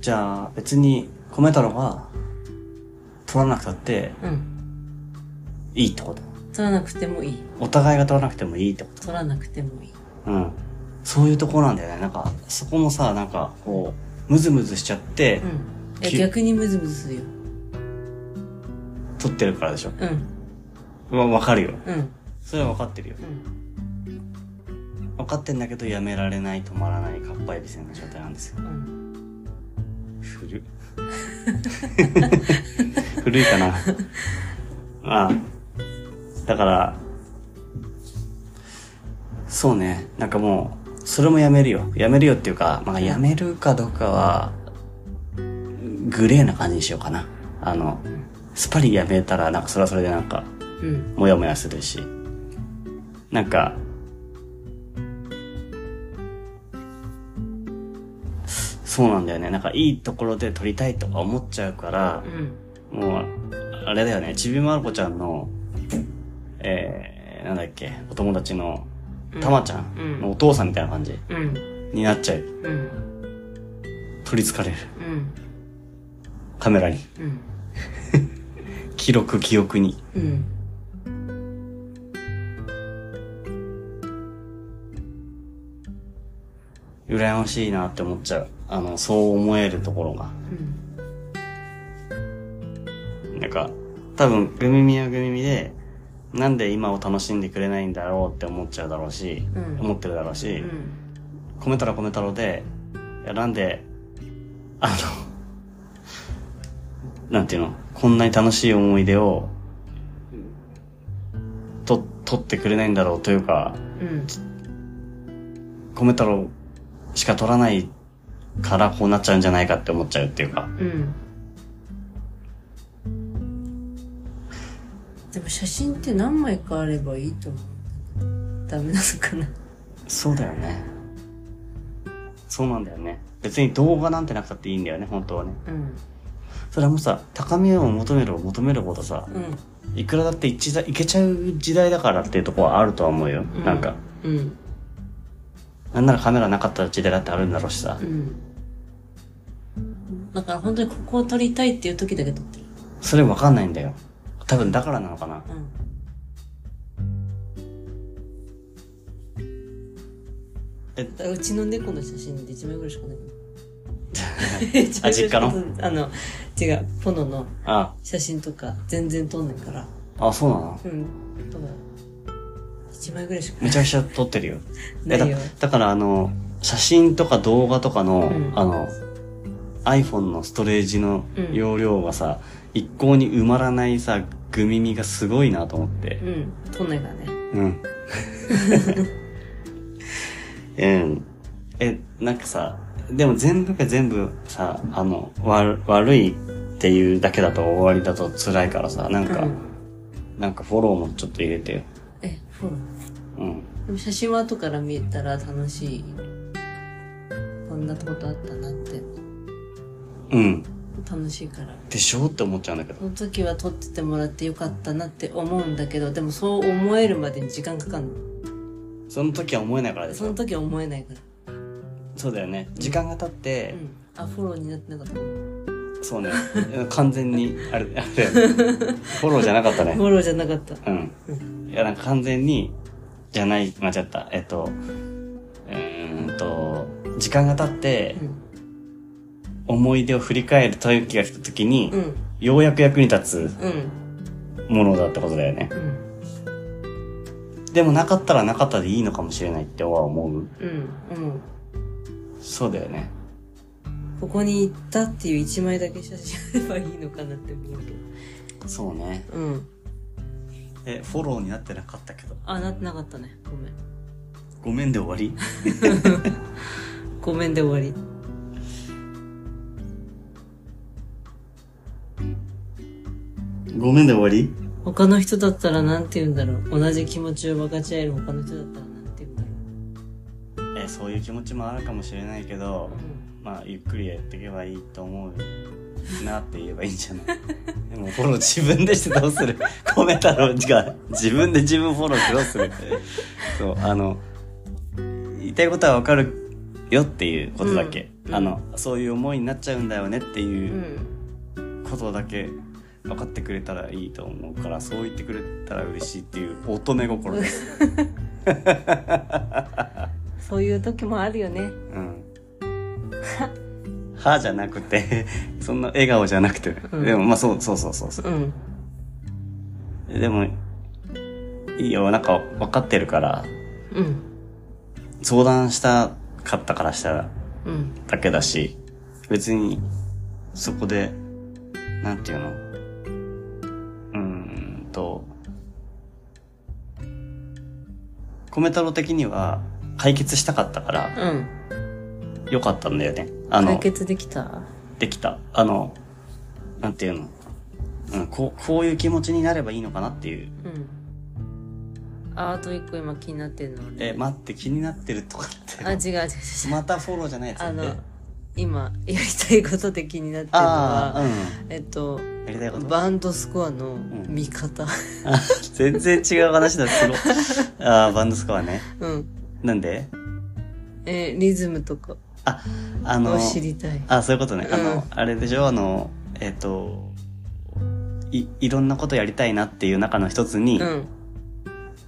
じゃあ別に米太郎が撮らなくたってうん。いいってこと？撮らなくてもいい。お互いが撮らなくてもいいってこ撮らなくてもいい。とうん。そういうところなんだよね。なんか、そこもさ、なんか、こう、ムズムズしちゃってう、ん。いやき逆にムズムズするよ。撮ってるからでしょ。うん。わ、わかるよ。うん。それはわかってるよ。うん。わかってんだけど、やめられない、止まらない、かっぱえびせんの状態なんですよ。うん。古っ 古いかな。ああ。だから、そうね。なんかもう、それもやめるよ。やめるよっていうか、まあやめるかどうかは、グレーな感じにしようかな。あの、スパリやめたら、なんかそれはそれでなんか、うん。もやもやするし。なんか、そうなんだよね。なんかいいところで撮りたいとか思っちゃうからう、ん。もう、あれだよね。ちびまる子ちゃんの、えー、なんだっけ、お友達の、たまちゃんのお父さんみたいな感じうん。になっちゃう。うん。取り憑かれる。うん。カメラに。うん。記録、記憶に。うん。羨ましいなって思っちゃう。あの、そう思えるところが。なんか、多分、グミミはグミミで、なんで今を楽しんでくれないんだろうって思っちゃうだろうし、うん思ってるだろうし、うん。米太郎米太郎で、いや、なんで、あの、なんていうの、こんなに楽しい思い出を、と、取ってくれないんだろうというか、うん。米太郎しか取らないからこうなっちゃうんじゃないかって思っちゃうっていうか。うん。でも写真って何枚かあればいいと思う。ダメなのかな。そうだよね。そうなんだよね。別に動画なんてなくたっていいんだよね、本当はね。うん。それはもうさ、高みを求めるを求めるほどさ、うん。いくらだっていけちゃう時代だからっていうところはあるとは思うよ。うんなんか。うん。なんならカメラなかった時代だってあるんだろうしさう。ん。だから本当にここを撮りたいっていう時だけ撮ってる。それわかんないんだよ。多分だからなのかな。うん。えうちの猫の写真で1枚ぐらいしかない。あ実家の？あの、違う、ポノのあ、写真とか全然撮んないから。あ、そうなの？うん。だろう。1枚ぐらいしかめちゃくちゃ撮ってるよ。ないよえだだからあの、写真とか動画とかの、うんあの、iPhone のストレージのうん容量がさ、一向に埋まらないさ、グミミがすごいなと思って。うん。撮んないからね。うん。うん。え、なんかさ、でも全部が全部さ、あの、悪悪いっていうだけだと終わりだと辛いからさ、なんか、うんなんかフォローもちょっと入れてよ。え、フォロー。うん。でも写真は後から見えたら楽しい。こんなことあったなって。うん。楽しいから。でしょって思っちゃうんだけど。その時は撮っててもらってよかったなって思うんだけど、でもそう思えるまでに時間かかんの。その時は思えないからでしょその時は思えないから。そうだよね。時間が経っうて、ん。あ、フォローになってなかった？フそうね。完全に、あれ、あれフォローじゃなかったね。ォローじゃなかった。うん。いや、なんか完全に、じゃない、間違った。えっと、うーんと、時間が経ってう、ん。思い出を振り返る時が来た時に、うん。ようやく役に立うん。つものだってことだよね。うん。でもなかったらなかったでいいのかもしれないっては思う。うん。うん。そうだよね。ここに行ったっていう一枚だけ写真あればいいのかなって思うけそうね。ど。うん。え、フォローになってなかったけど？あ、なってなかったね。ごめん。ごめんで終わり？ごめんで終わり。ごめんで終わり？他の人だったらなんて言うんだろう。同じ気持ちを分かち合える他の人だったらそういう気持ちもあるかもしれないけど、まあ、ゆっくりやっていけばいいと思うなって言えばいいんじゃない？でもフォロー自分でしてどうする？コメ太郎が自分で自分フォローしてどうする。そう、あの、いたいことはわかるよっていうことだけ、うんあの、そういう思いになっちゃうんだよねってう。いうん。ことだけ分かってくれたらいいと思うから、そう言ってくれたら嬉しいっていう乙女心です。そういう時もあるよね。うん。はじゃなくて、そんな笑顔じゃなくて、うんでもまあそうそうそうそうそううん。でも、いいよ、なんか分かってるから、うん。相談したかったからしたらうん。だけだし、別に、そこで、なんていうの？うーんと、米太郎的には解決したかったから、うん。よかったんだよね。あの解、決できた？できた。あの、なんていうの？うん、こう、こういう気持ちになればいいのかなっていう。うん。あ、あと一個今気になってんの。え、待って、気になってるとかって。あ、違う違う違う。またフォローじゃないやつあのえ、今、やりたいことで気になってるのは、うえっと、ん。やりたいこと？バンドスコアの見方。あ 全然違う話だ、すごい。ああ、バンドスコアね。うん。なんで？えーリズムとかあ、あのを、知りたい。あ、そういうことね。あうんの、あれでしょ？あの、えっ、と、い、いろんなことやりたいなっていう中の一つに、うん。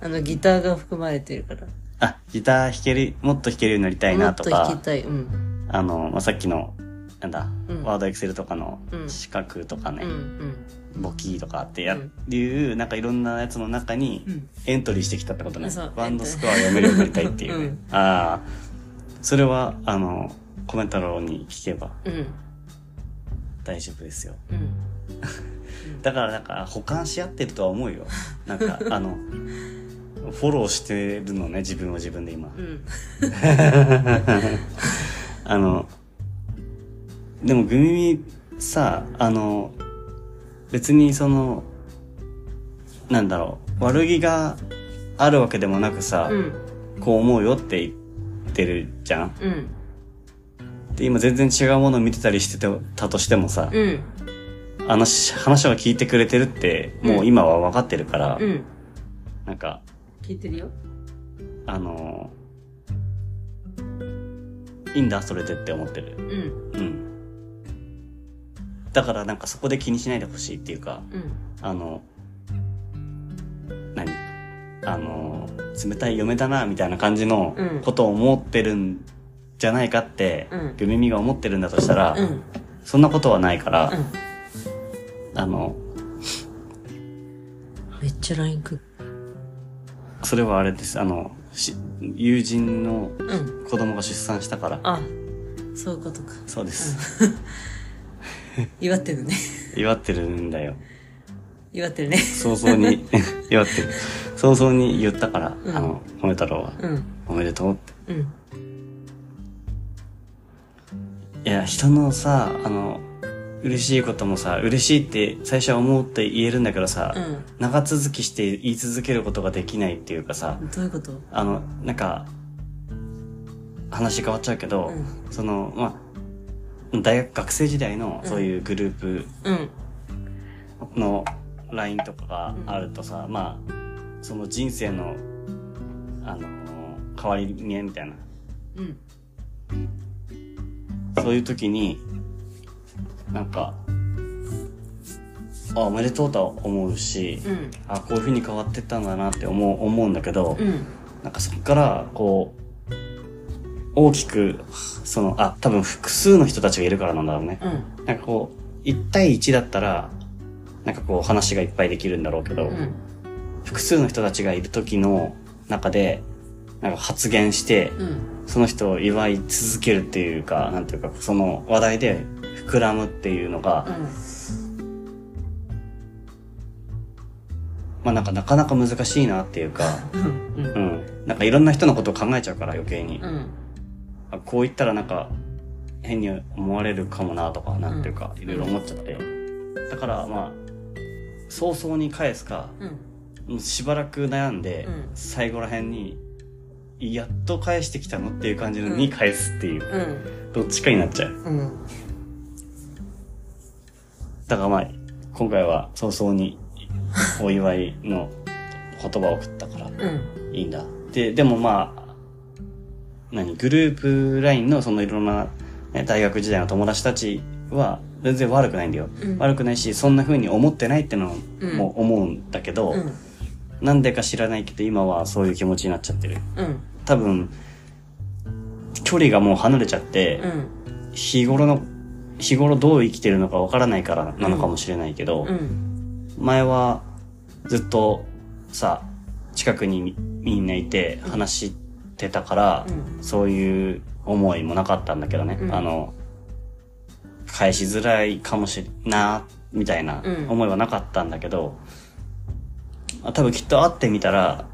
あの、ギターが含まれてるから。あ、ギター弾ける、もっと弾けるようになりたいもっとなとか、弾きたい。うん。あの、まあ、さっきの、なんだ、うんワードエクセルとかのうん資格とかね、うん。うん。簿記とかってや、うんいう、なんかいろんなやつの中にうんエントリーしてきたってことねそう。バンドスコア読めるようになりたいっていうね。うんああ、それは、あの、コメンタロウに聞けばうん。大丈夫ですよ。うん。だからなんか補完し合ってるとは思うよ。なんか、あの、フォローしてるのね、自分を自分で今。うん。あの、でもグミミさ、あの、別にその、なんだろう、悪気があるわけでもなくさ、うん。こう思うよって言ってるじゃん。うん。で、今全然違うものを見てたりしてたとしてもさ、うん。あのし話は聞いてくれてるって、もう今は分かってるから、うん。なんか、聞いてるよ。あのいいんだ、それでって思ってる。うん。うん。だからなんかそこで気にしないでほしいっていうか、うん。あの、何？あの、冷たい嫁だな、みたいな感じのうんことを思ってるんじゃないかって、うんグミミが思ってるんだとしたら、うん。そんなことはないから、うん。あの、めっちゃ LINE く。それはあれです。あの、し友人のうん。子供が出産したから。あ、そういうことか。そうです。祝ってるね。祝ってるんだよ。祝ってるね。早々に、祝ってる。早々に言ったから、うんあの、褒め太郎は、うん。おめでとうって。うん。いや、人のさ、あの、嬉しいこともさ、嬉しいって最初は思って言えるんだけどさ、う長続きして言い続けることができないっていうかさ、ん。どういうこと？あの、なんか、話変わっちゃうけど、うんその、まあ、大学学生時代のそういうグループうん。の LINE とかがあるとさ、まあ、その人生の、あの、変わり目みたいな、うん。そういう時に、なんか、あ、おめでとうとは思うし、うん。あ、こういう風に変わってったんだなって思う、思うんだけど、うん。なんかそこから、こう、大きく、その、あ、多分複数の人たちがいるからなんだろうね。うん。なんかこう、1対1だったら、なんかこう話がいっぱいできるんだろうけど、うん。複数の人たちがいる時の中で、なんか発言して、うん。その人を祝い続けるっていうか、なんていうか、その話題で膨らむっていうのが、まあなんかなかなか難しいなっていうか、うん。うん。うん。なんかいろんな人のことを考えちゃうから余計に。うん。あこう言ったらなんか変に思われるかもなとか、なんていうか、いろいろ思っちゃって。だからまあ、早々に返すか、うん。もうしばらく悩んで、うん最後ら辺に、やっと返してきたのっていう感じのに返すっていう、うん。どっちかになっちゃう。うん。だからまあ、今回は早々にお祝いの言葉を送ったからうん。いいんだ。で、でもまあ、何、グループラインのそのいろんな、ね、大学時代の友達たちは全然悪くないんだよ。うん悪くないし、そんな風に思ってないってのも思うんだけど、うん。なんでか知らないけど今はそういう気持ちになっちゃってる。うん。多分、距離がもう離れちゃって、うん。日頃の、日頃どう生きてるのかわからないからなのかもしれないけど、うん。前はずっとさ、近くにみみんないて話してたから、うそういう思いもなかったんだけどね、うんあの、返しづらいかもしれな、みたいなうん思いはなかったんだけど、あ多分きっと会ってみたら、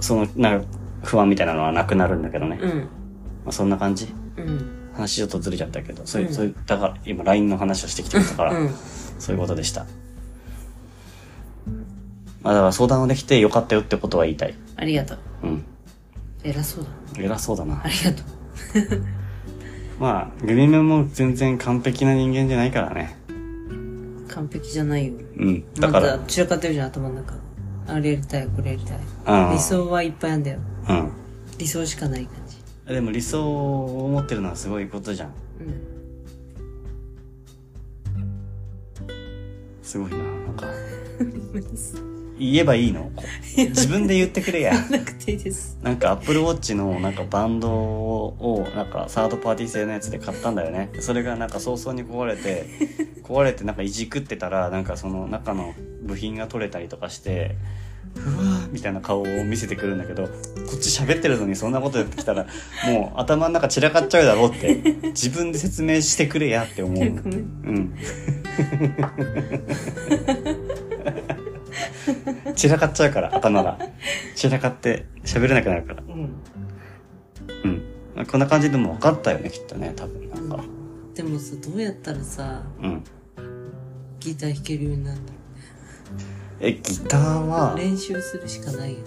その、なんか不安みたいなのはなくなるんだけどね。うん。まあ、そんな感じ？うん。話ちょっとずれちゃったけど、そういう、うんそういう、だから今 LINE の話をしてきてたから、うん。そういうことでした。まあだから相談をできてよかったよってことは言いたい。ありがとう。うん。偉そうだ。偉そうだなあ。りがとう。まあ、グミメも全然完璧な人間じゃないからね。完璧じゃないよ。うん。だから、まだ散らかってるじゃん、頭の中。あれやりたい、これやりたい。うん理想はいっぱいあんだよ。うん。理想しかない感じ。でも理想を持ってるのはすごいことじゃん。うん。すごいな。なんか、言えばいいの？自分で言ってくれや。なくていいです。なんか Apple Watch のなんかバンドをなんかサードパーティー製のやつで買ったんだよね。それがなんか早々に壊れて、壊れてなんかいじくってたらなんかその中の部品が取れたりとかして、うわーみたいな顔を見せてくるんだけど、こっち喋ってるのにそんなことやってきたら、もう頭の中散らかっちゃうだろうって、自分で説明してくれやって思う。うん。散らかっちゃうから、頭が。散らかって喋れなくなるから。うん。うん。まあこんな感じでも分かったよね、きっとね、多分なんか。でもさ、どうやったらさ、うん。ギター弾けるようになるんだろえ、ギターうは、練習するしかないよね。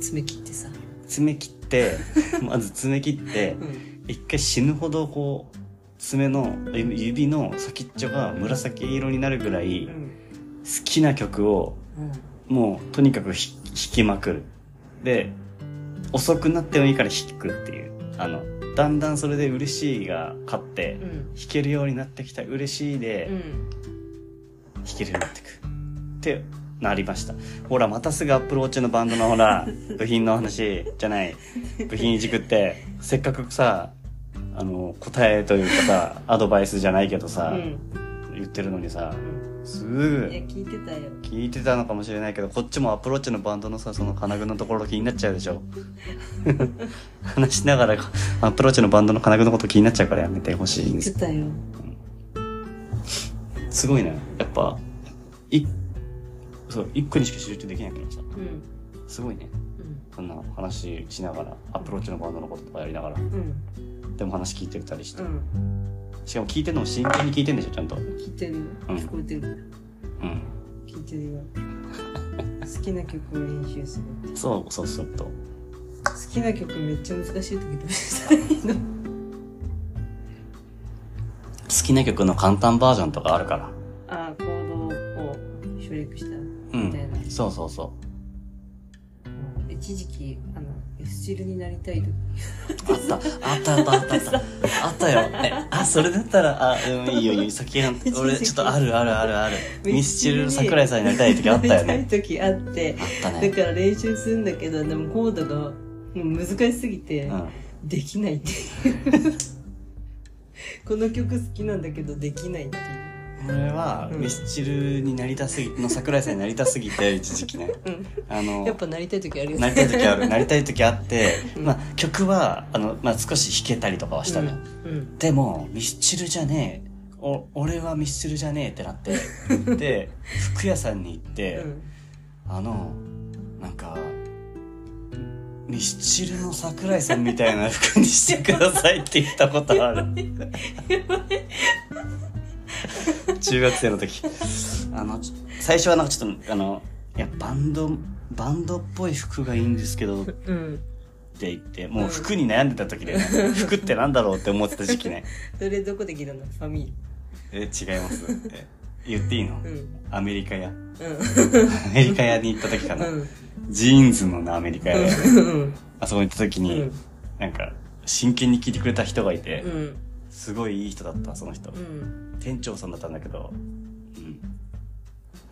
爪切ってさ。爪切って、まず爪切ってう、ん。一回死ぬほどこう、爪の、指指の先っちょが紫色になるぐらい、好うん。きな曲を、うん。もう、とにかくひ弾きまくる。で、遅くなってもいいから弾くっていう。あの、だんだんそれで嬉しいが勝って、うん。弾けるようになってきた嬉しいで、うん。弾けるようになってくってなりましたほらまたすぐアップルウォッチのバンドのほら 部品の話じゃない部品いじくってせっかくさあの答えというかさアドバイスじゃないけどさ、うん。言ってるのにさうん。すいや、ぐ聞いてたよ。聞いてたのかもしれないけどこっちもアップルウォッチのバンドのさその金具のところ気になっちゃうでしょ 話しながらアップルウォッチのバンドの金具のこと気になっちゃうからやめてほしいん聞いですてたよ。すごいねやっぱいそう一個にしか集中できないからさうん。すごいねうん。そんな話しながらアプローチのバンドのこととかやりながらうん。でも話聞いてたりして、うん。しかも聞いてるのも真剣に聞いてんでしょちゃんとうん聞いてるよ。うん聞こえてる。聞いてるよ。好きな曲を練習するって。そうそうそうと好きな曲めっちゃ難しい時どうしたらいいの？好きな曲の簡単バージョンとかあるからああ、コードを省略したうみたいな。んそうそうそ一時期、スチルになりたいあった。あったあったあったあった。あったよ。えあそれだったらあうんいいよいいよ。先が 俺ちょっとあるあるあるある。ミスチル桜井さんになりたい時あったよね。なりたい時あって、あっただねから練習するんだけど、でもコードが難しすぎて、うん。できないっていう。この曲好きなんだけど、できないっていう。俺はうん。ミスチルになりたすぎの桜井さんになりたすぎて 一時期ね。うん。あのやっぱなりたい時あるよね。なりたい時ある なりたい時あって、うん。まあ曲はあの、まあ、少し弾けたりとかはしたの。でもミスチルじゃねえ。お俺はミスチルじゃねえってなって で服屋さんに行って、うん。あのなんかミスチルの桜井さんみたいな服にしてくださいって言ったことある 中学生の時あのち最初はなんかちょっとあのいやバンドバンドっぽい服がいいんですけどってうん。言ってもう服に悩んでた時で、ね、服ってなんだろうって思ってた時期ね それどこで着るの？ファミえ違いますえ言っていいの、リ。うん。アメリカ屋う アメリカ屋に行った時かな、ん。うん。ジーンズのなアメリカ屋でうん。あそこに行った時に、うんなんか真剣に聞いてくれた人がいて、うん。すごいいい人だった、その人。うん。店長さんだったんだけど、うん。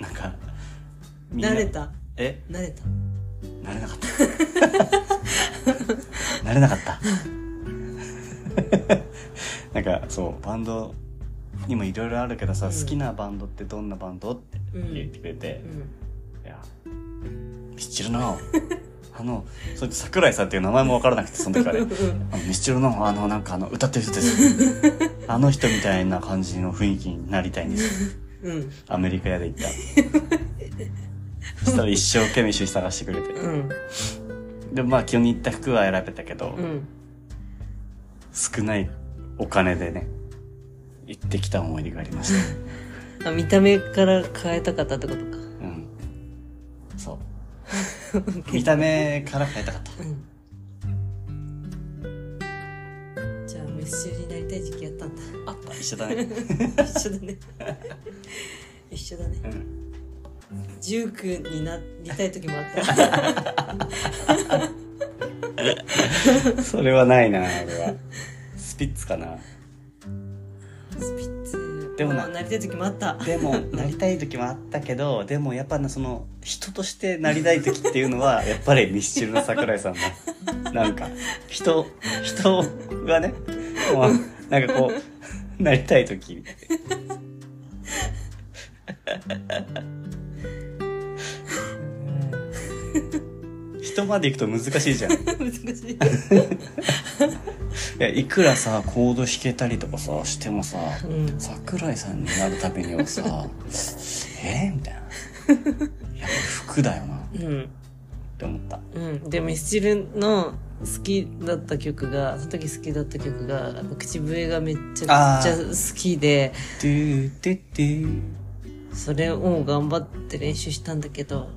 なんか、みんな慣れた？え？慣れた？慣れなかった。慣れなかった。なんか、そう、バンドにもいろいろあるけどさ、うん好きなバンドってどんなバンドって言ってくれて、うん。いや、ミスチルの、あの、それ桜井さんっていう名前もわからなくて、その時から、あのミスチルの、あの、なんかあの、歌ってる人です。あの人みたいな感じの雰囲気になりたいんです。うん。アメリカ屋で行った。そしたら一生懸命一緒に探してくれて。うん。で、まあ、気に入った服は選べたけど、うん。少ないお金でね、行ってきた思い出がありました。あ、見た目から変えたかったってことか。うん。そう。見た目から変えたかった。うん。じゃあ、メッシュになりたい時期やったんだ。あった、一緒だね。一緒だね。一緒だね。うん。ジュークになりたい時もあった。それはないな、俺は。スピッツかな。スピッツ。でもなりたい時もあった。でも、なりたい時もあったけど、でもやっぱな、その、人としてなりたい時っていうのは、やっぱりミスチルの桜井さんだ。なんか、人、人がね、まあなんかこう、なりたい時。人まで行くと難しいじゃん。い難しい。や、いくらさ、コード弾けたりとかさ、してもさ、うん。桜井さんになるためにはさ、え？みたいな。やっぱり服だよな、っうん。て思った。うん。で、ミスチルの好きだった曲が、その時好きだった曲が、口笛がめっちゃくちゃ好きで、それを頑張って練習したんだけど、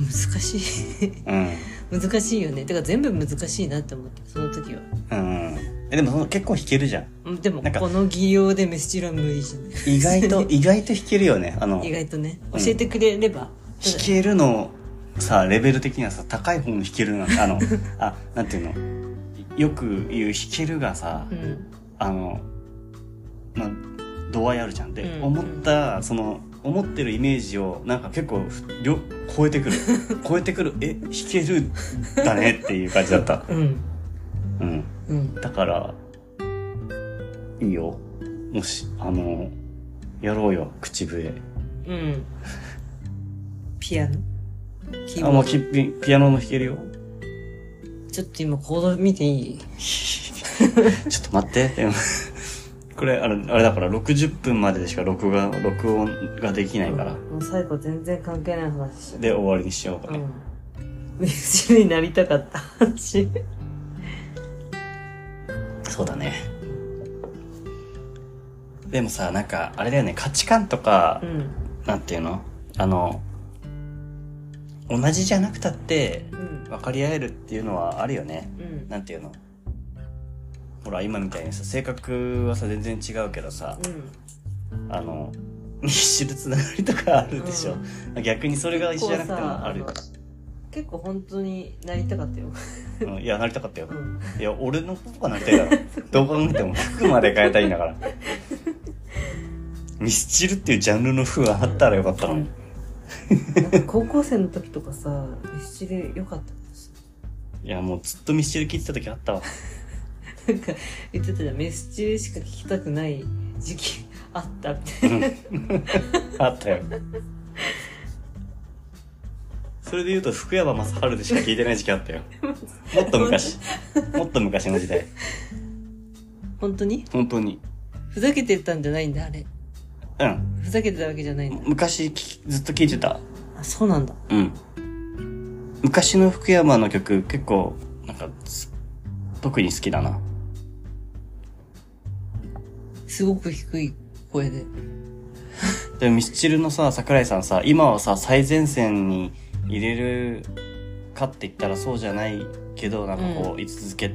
難しい。うん。難しいよね。てか全部難しいなって思って、その時は。うん。え、でもその結構弾けるじゃん。うんでも、この技量でメスチルは無理じゃない。意外と、意外と弾けるよね。あの、意外とね。うん教えてくれれば。弾けるの、さ、レベル的にはさ、高い方の弾けるな、あの、あ、なんていうの。よく言う弾けるがさ、うん。あの、まあ、度合いあるじゃん。で、うん思った、その、思ってるイメージを、なんか結構、超えてくる。超えてくる。え、弾けるだねっていう感じだった。うん。うん。うん。だから、いいよ。もし、あの、やろうよ、口笛。うん。ピアノ？キーあ、もうキピピアノも弾けるよ。ド。ちょっと今コード見ていい？ちょっと待って。これ、あれ、あれだから60分まででしか録画、録音ができないから。もう最後全然関係ない話しで、終わりにしようかね。うん。になりたかった話。そうだね。でもさ、なんか、あれだよね、価値観とかう、ん。なんていうの？あの、同じじゃなくたって、うん。分かり合えるっていうのはあるよね。うん。なんていうの？ほら、今みたいにさ、性格はさ、全然違うけどさ、うん。あの、ミシルつながりとかあるでしょ。逆にそれが一緒じゃなくてもあるよ。結構本当になりたかったよ。うんいや、なりたかったよう。ん。いや、俺の方がなりたいだろ。どう考えても服まで変えたいんだから。ミスチルっていうジャンルの服があったらよかったのに。高校生の時とかさ、メスチル良かった。いや、もうずっとミスチル聴いてた時あったわ。なんか言ってたじゃん、メスチルしか聞きたくない時期あったみたいな。あったよ。それで言うと、福山雅治でしか聴いてない時期あったよ。もっと昔。もっと昔の時代。本当に？本当に。ふざけてたんじゃないんだ、あれ。うん。ふざけてたわけじゃないんだ。昔聞きずっと聴いてた。あ、そうなんだ。うん。昔の福山の曲結構、なんか、す特に好きだな。すごく低い声で。でもミスチルのさ、桜井さんさ、今はさ、最前線に入れるかって言ったらそうじゃないけど、なんかこう、居続け、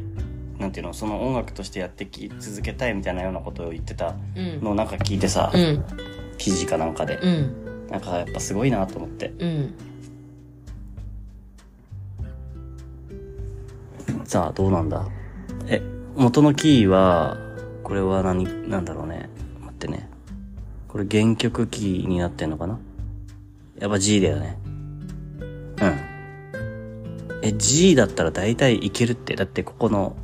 なんていうの、その音楽としてやってき続けたいみたいなようなことを言ってたうん。のをなんか聞いてさ、うん。記事かなんかで。うん。なんかやっぱすごいなと思って。うん。さあ、どうなんだ？え、元のキーは、これは何、なんだろうね。待ってね。これ原曲キーになってんのかな？やっぱ G だよね。うん。え、G だったら大体いけるって。だってここの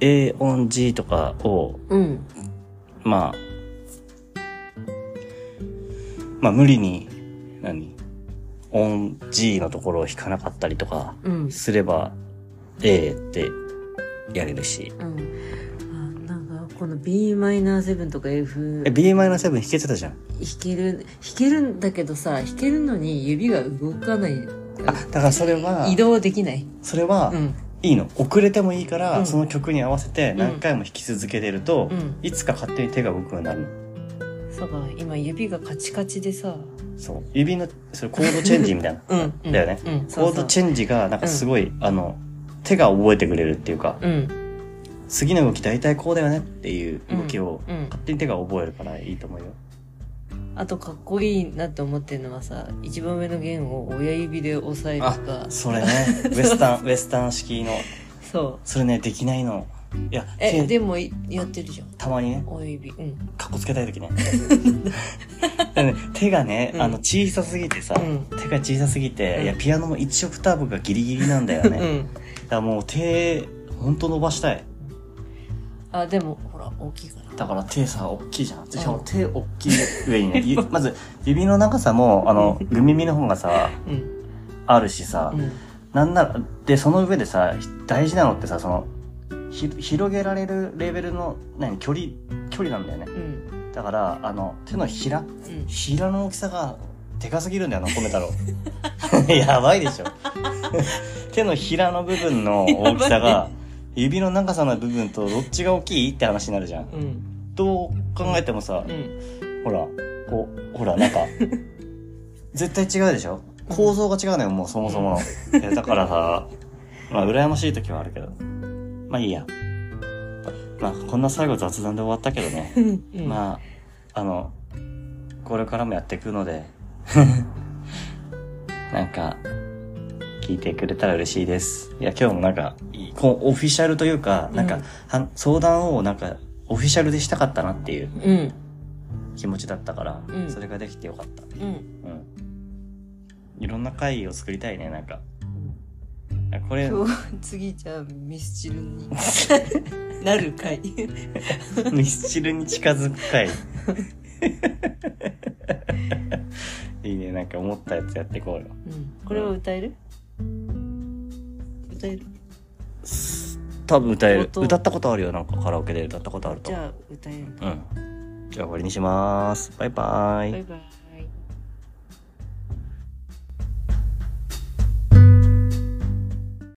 A 音 G とかを、うん。まあ、まあ無理に、何？音 G のところを弾かなかったりとかうん。すれば A ってやれるし。うん。この Bm7 とか F え、Bm7 弾けてたじゃん。弾ける、弾けるんだけどさ、弾けるのに指が動かない。あ、だからそれは移、動できない。それはう、ん。いいの。遅れてもいいから、うんその曲に合わせて何回も弾き続けてると、うんいつか勝手に手が動くようになるの。そうか、今指がカチカチでさ。そう。指の、それコードチェンジみたいな。うん。うんだよね。うん。コードチェンジが、なんかすごい、あの、手が覚えてくれるっていうか、うん。次の動き大体こうだよねっていう動きを、勝手に手が覚えるからいいと思うよ。あとかっこいいなって思ってるのはさ、一番上の弦を親指で押さえるとか。それね、ウエスタン、ウエスタン式の、そう。それね、できないの。いや、え、手でもいやってるじゃん。たまにね、親指。うん。かっこつけたい時ね。でね手がね、うんあの、小さすぎてさ、うん手が小さすぎて、うんいや、ピアノも1オクターブがギリギリなんだよね。だかうん。らもう手、ほんと伸ばしたい。あ、でも、ほら、大きいから。だから手さ、大きいじゃん。し手大きい上にね、ゆ まず、指の長さも、あの、グミミの方がさ、うん。あるしさ、うん。なんなら、で、その上でさ、大事なのってさ、その、ひ広げられるレベルの、何、距離、距離なんだよね。うん。だから、あの、手のひら、うん。ひらの大きさが、でかすぎるんだよな、米太郎。やばいでしょ。手のひらの部分の大きさやばが、指の長さの部分とどっちが大きいって話になるじゃん。うん。どう考えてもさう、ん。ほら、こう、ほら、なんか、絶対違うでしょ？構造が違うのよ、もうそもそもの。だからさ、まあ、羨ましい時はあるけど。まあいいや。まあ、こんな最後雑談で終わったけどね。うん。まあ、あの、これからもやっていくので、なんか、聞いてくれたら嬉しいです。いや、今日もなんか、いこうオフィシャルというか、なんか、うん相談をなんか、オフィシャルでしたかったなっていううん。気持ちだったから、うんそれができてよかった。うん。うん。いろんな会を作りたいね、なんか。あこれ、今日、次じゃあ、ミスチルに なる回。ミスチルに近づく会。いいね、なんか思ったやつやっていこうよ。うん。これは歌える？歌える？多分歌える。音歌ったことあるよ、なんかカラオケで歌ったことあるとじ。ゃあ、歌える。うん。じゃあ終わりにします。バイバイ。バイバイ。